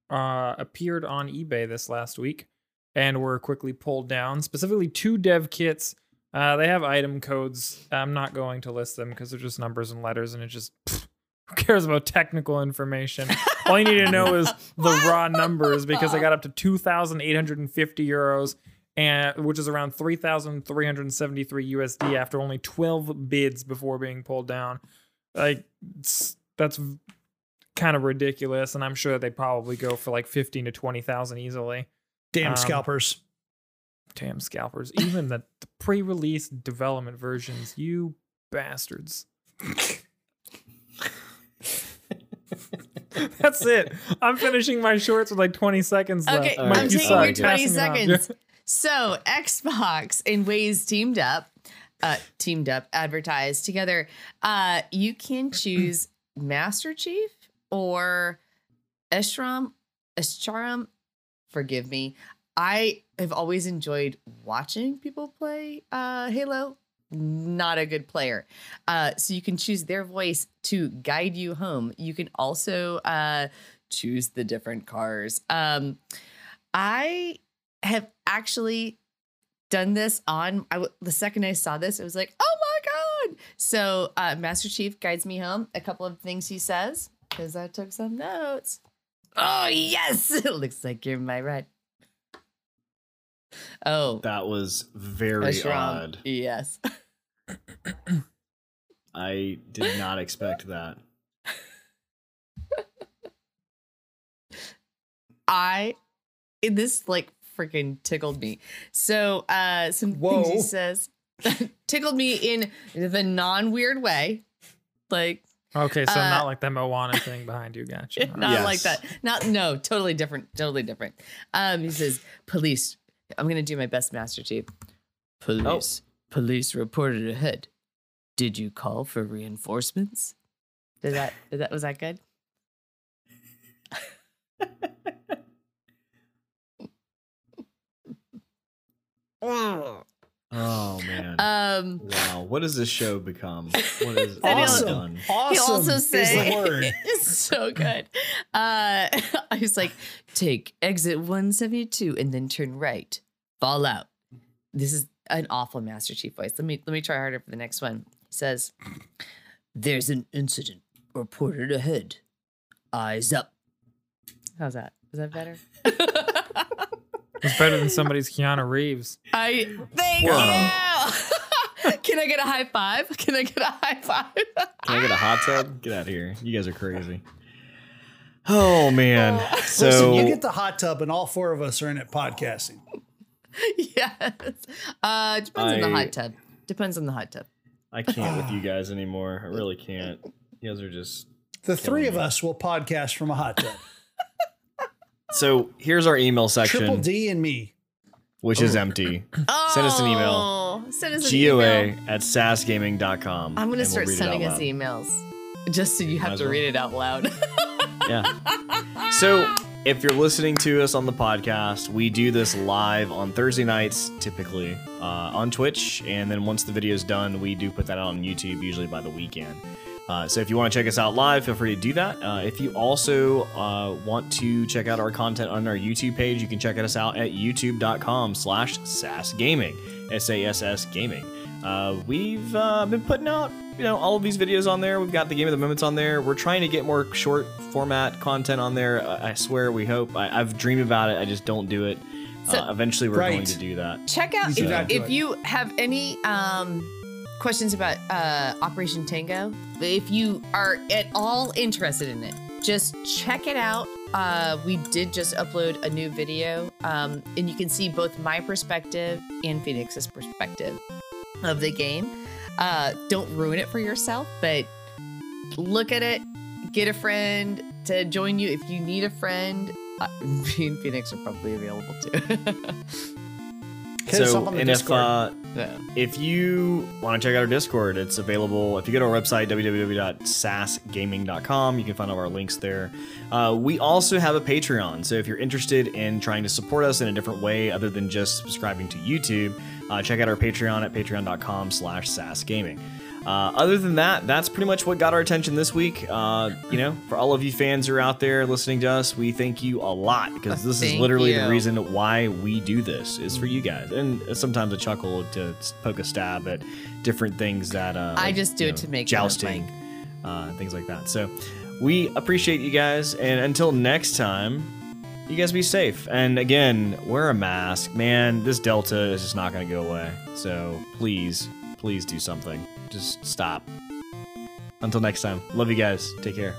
uh, appeared on eBay this last week and were quickly pulled down. Specifically, two dev kits. Uh, they have item codes. I'm not going to list them because they're just numbers and letters, and it just pfft, [LAUGHS] who cares about technical information? All you need to know is [LAUGHS] the raw numbers because they got up to 2,850 euros and which is around 3,373 USD after only 12 bids before being pulled down. Like that's kind of ridiculous, and I'm sure they probably go for like 15 to 20,000 easily. Damn Um, scalpers. Damn scalpers! Even the, the pre-release development versions, you bastards. That's it. I'm finishing my shorts with like 20 seconds left. Okay, Mike, I'm you taking suck. your 20 Passing it on. seconds. So Xbox and Waze teamed up, uh, teamed up, advertised together. Uh, you can choose [CLEARS THROAT] Master Chief or Eshram, Escharum forgive me. I have always enjoyed watching people play uh, Halo. Not a good player. Uh, so you can choose their voice to guide you home. You can also uh, choose the different cars. Um, I have actually done this on I w- the second I saw this, it was like, oh my god! So uh, Master Chief guides me home. A couple of things he says because I took some notes. Oh yes, [LAUGHS] it looks like you're my right. Oh, That was very that's odd. Yes. I did not expect that. I it- this like freaking tickled me. So uh some things he says [LAUGHS] tickled me in the non-weird way. Like Okay, so Uh, not like the Moana thing behind you, gotcha. [LAUGHS] not Yes. like that. Not no, totally different. Totally different. Um, he says, "Police." I'm gonna do my best, Master Chief. Police. Oh. Police reported ahead. Did you call for reinforcements? Did that? Did that was that good? [LAUGHS] [LAUGHS] Mm. Oh man. Um, wow. What does this show become? [LAUGHS] What is And he'll- Awesome. done? Awesome he also is say the word. [LAUGHS] it's so good. Uh, [LAUGHS] I was like, take exit 172 and then turn right. Fall out. This is an awful Master Chief voice. Let me let me try harder for the next one. He says, "There's an incident reported ahead. Eyes up." How's that? Is that better? It's better than somebody's Keanu Reeves. I thank you. [LAUGHS] Can I get a high five? Can I get a high five? Can I get a hot tub? Get out of here. You guys are crazy. Oh man. So Listen, you get the hot tub, and all four of us are in it podcasting. [LAUGHS] yes. Uh, depends on the hot tub. Depends on the hot tub. I can't with [SIGHS] you guys anymore. I really can't. You guys are just The three of us will podcast from a hot tub. So here's our email section, Triple D and me. which is empty. Oh, Send us an email. Send us an GOA email. at sassgaming.com. I'm going to and we'll start sending us emails just so you have to well. read it out loud. [LAUGHS] Yeah. [LAUGHS] So if you're listening to us on the podcast, we do this live on Thursday nights, typically uh, on Twitch, and then once the video is done, we do put that out on YouTube, usually by the weekend. Uh, so if you want to check us out live, feel free to do that. Uh, if you also uh, want to check out our content on our YouTube page, you can check us out at youtube.com slash sassgaming, S-A-S-S gaming. Uh, we've uh, been putting out, you know, all of these videos on there. We've got the game of the moments on there. We're trying to get more short format content on there. Uh, I swear, we hope. I, I've dreamed about it. I just don't do it. So- uh, eventually, we're Right. going to do that. Check out You do if, if you have any um, questions about uh, Operation Tango. If you are at all interested in it, just check it out. Uh, we did just upload a new video, um, and you can see both my perspective and Phoenix's perspective of the game. Uh, don't ruin it for yourself, but look at it. Get a friend to join you if you need a friend. Uh, [LAUGHS] me and Phoenix are probably available too. [LAUGHS] Hit us up on the and if uh, Yeah. if you want to check out our Discord, it's available. If you go to our website, www.sassgaming.com, you can find all our links there. Uh, we also have a Patreon. So if you're interested in trying to support us in a different way other than just subscribing to YouTube, uh, check out our Patreon at patreon.com slash sassgaming. Uh, other than that, that's pretty much what got our attention this week. Uh, you know, for all of you fans who are out there listening to us, we thank you a lot because this is literally the reason why we do this is for you guys, and sometimes a chuckle to poke a stab at different things that uh, I just do you it to make jousting, uh, things like that. So we appreciate you guys, and until next time, you guys be safe. And again, wear a mask, man. This Delta is just not going to go away. So please, please do something. Just stop. Until next time, love you guys. Take care.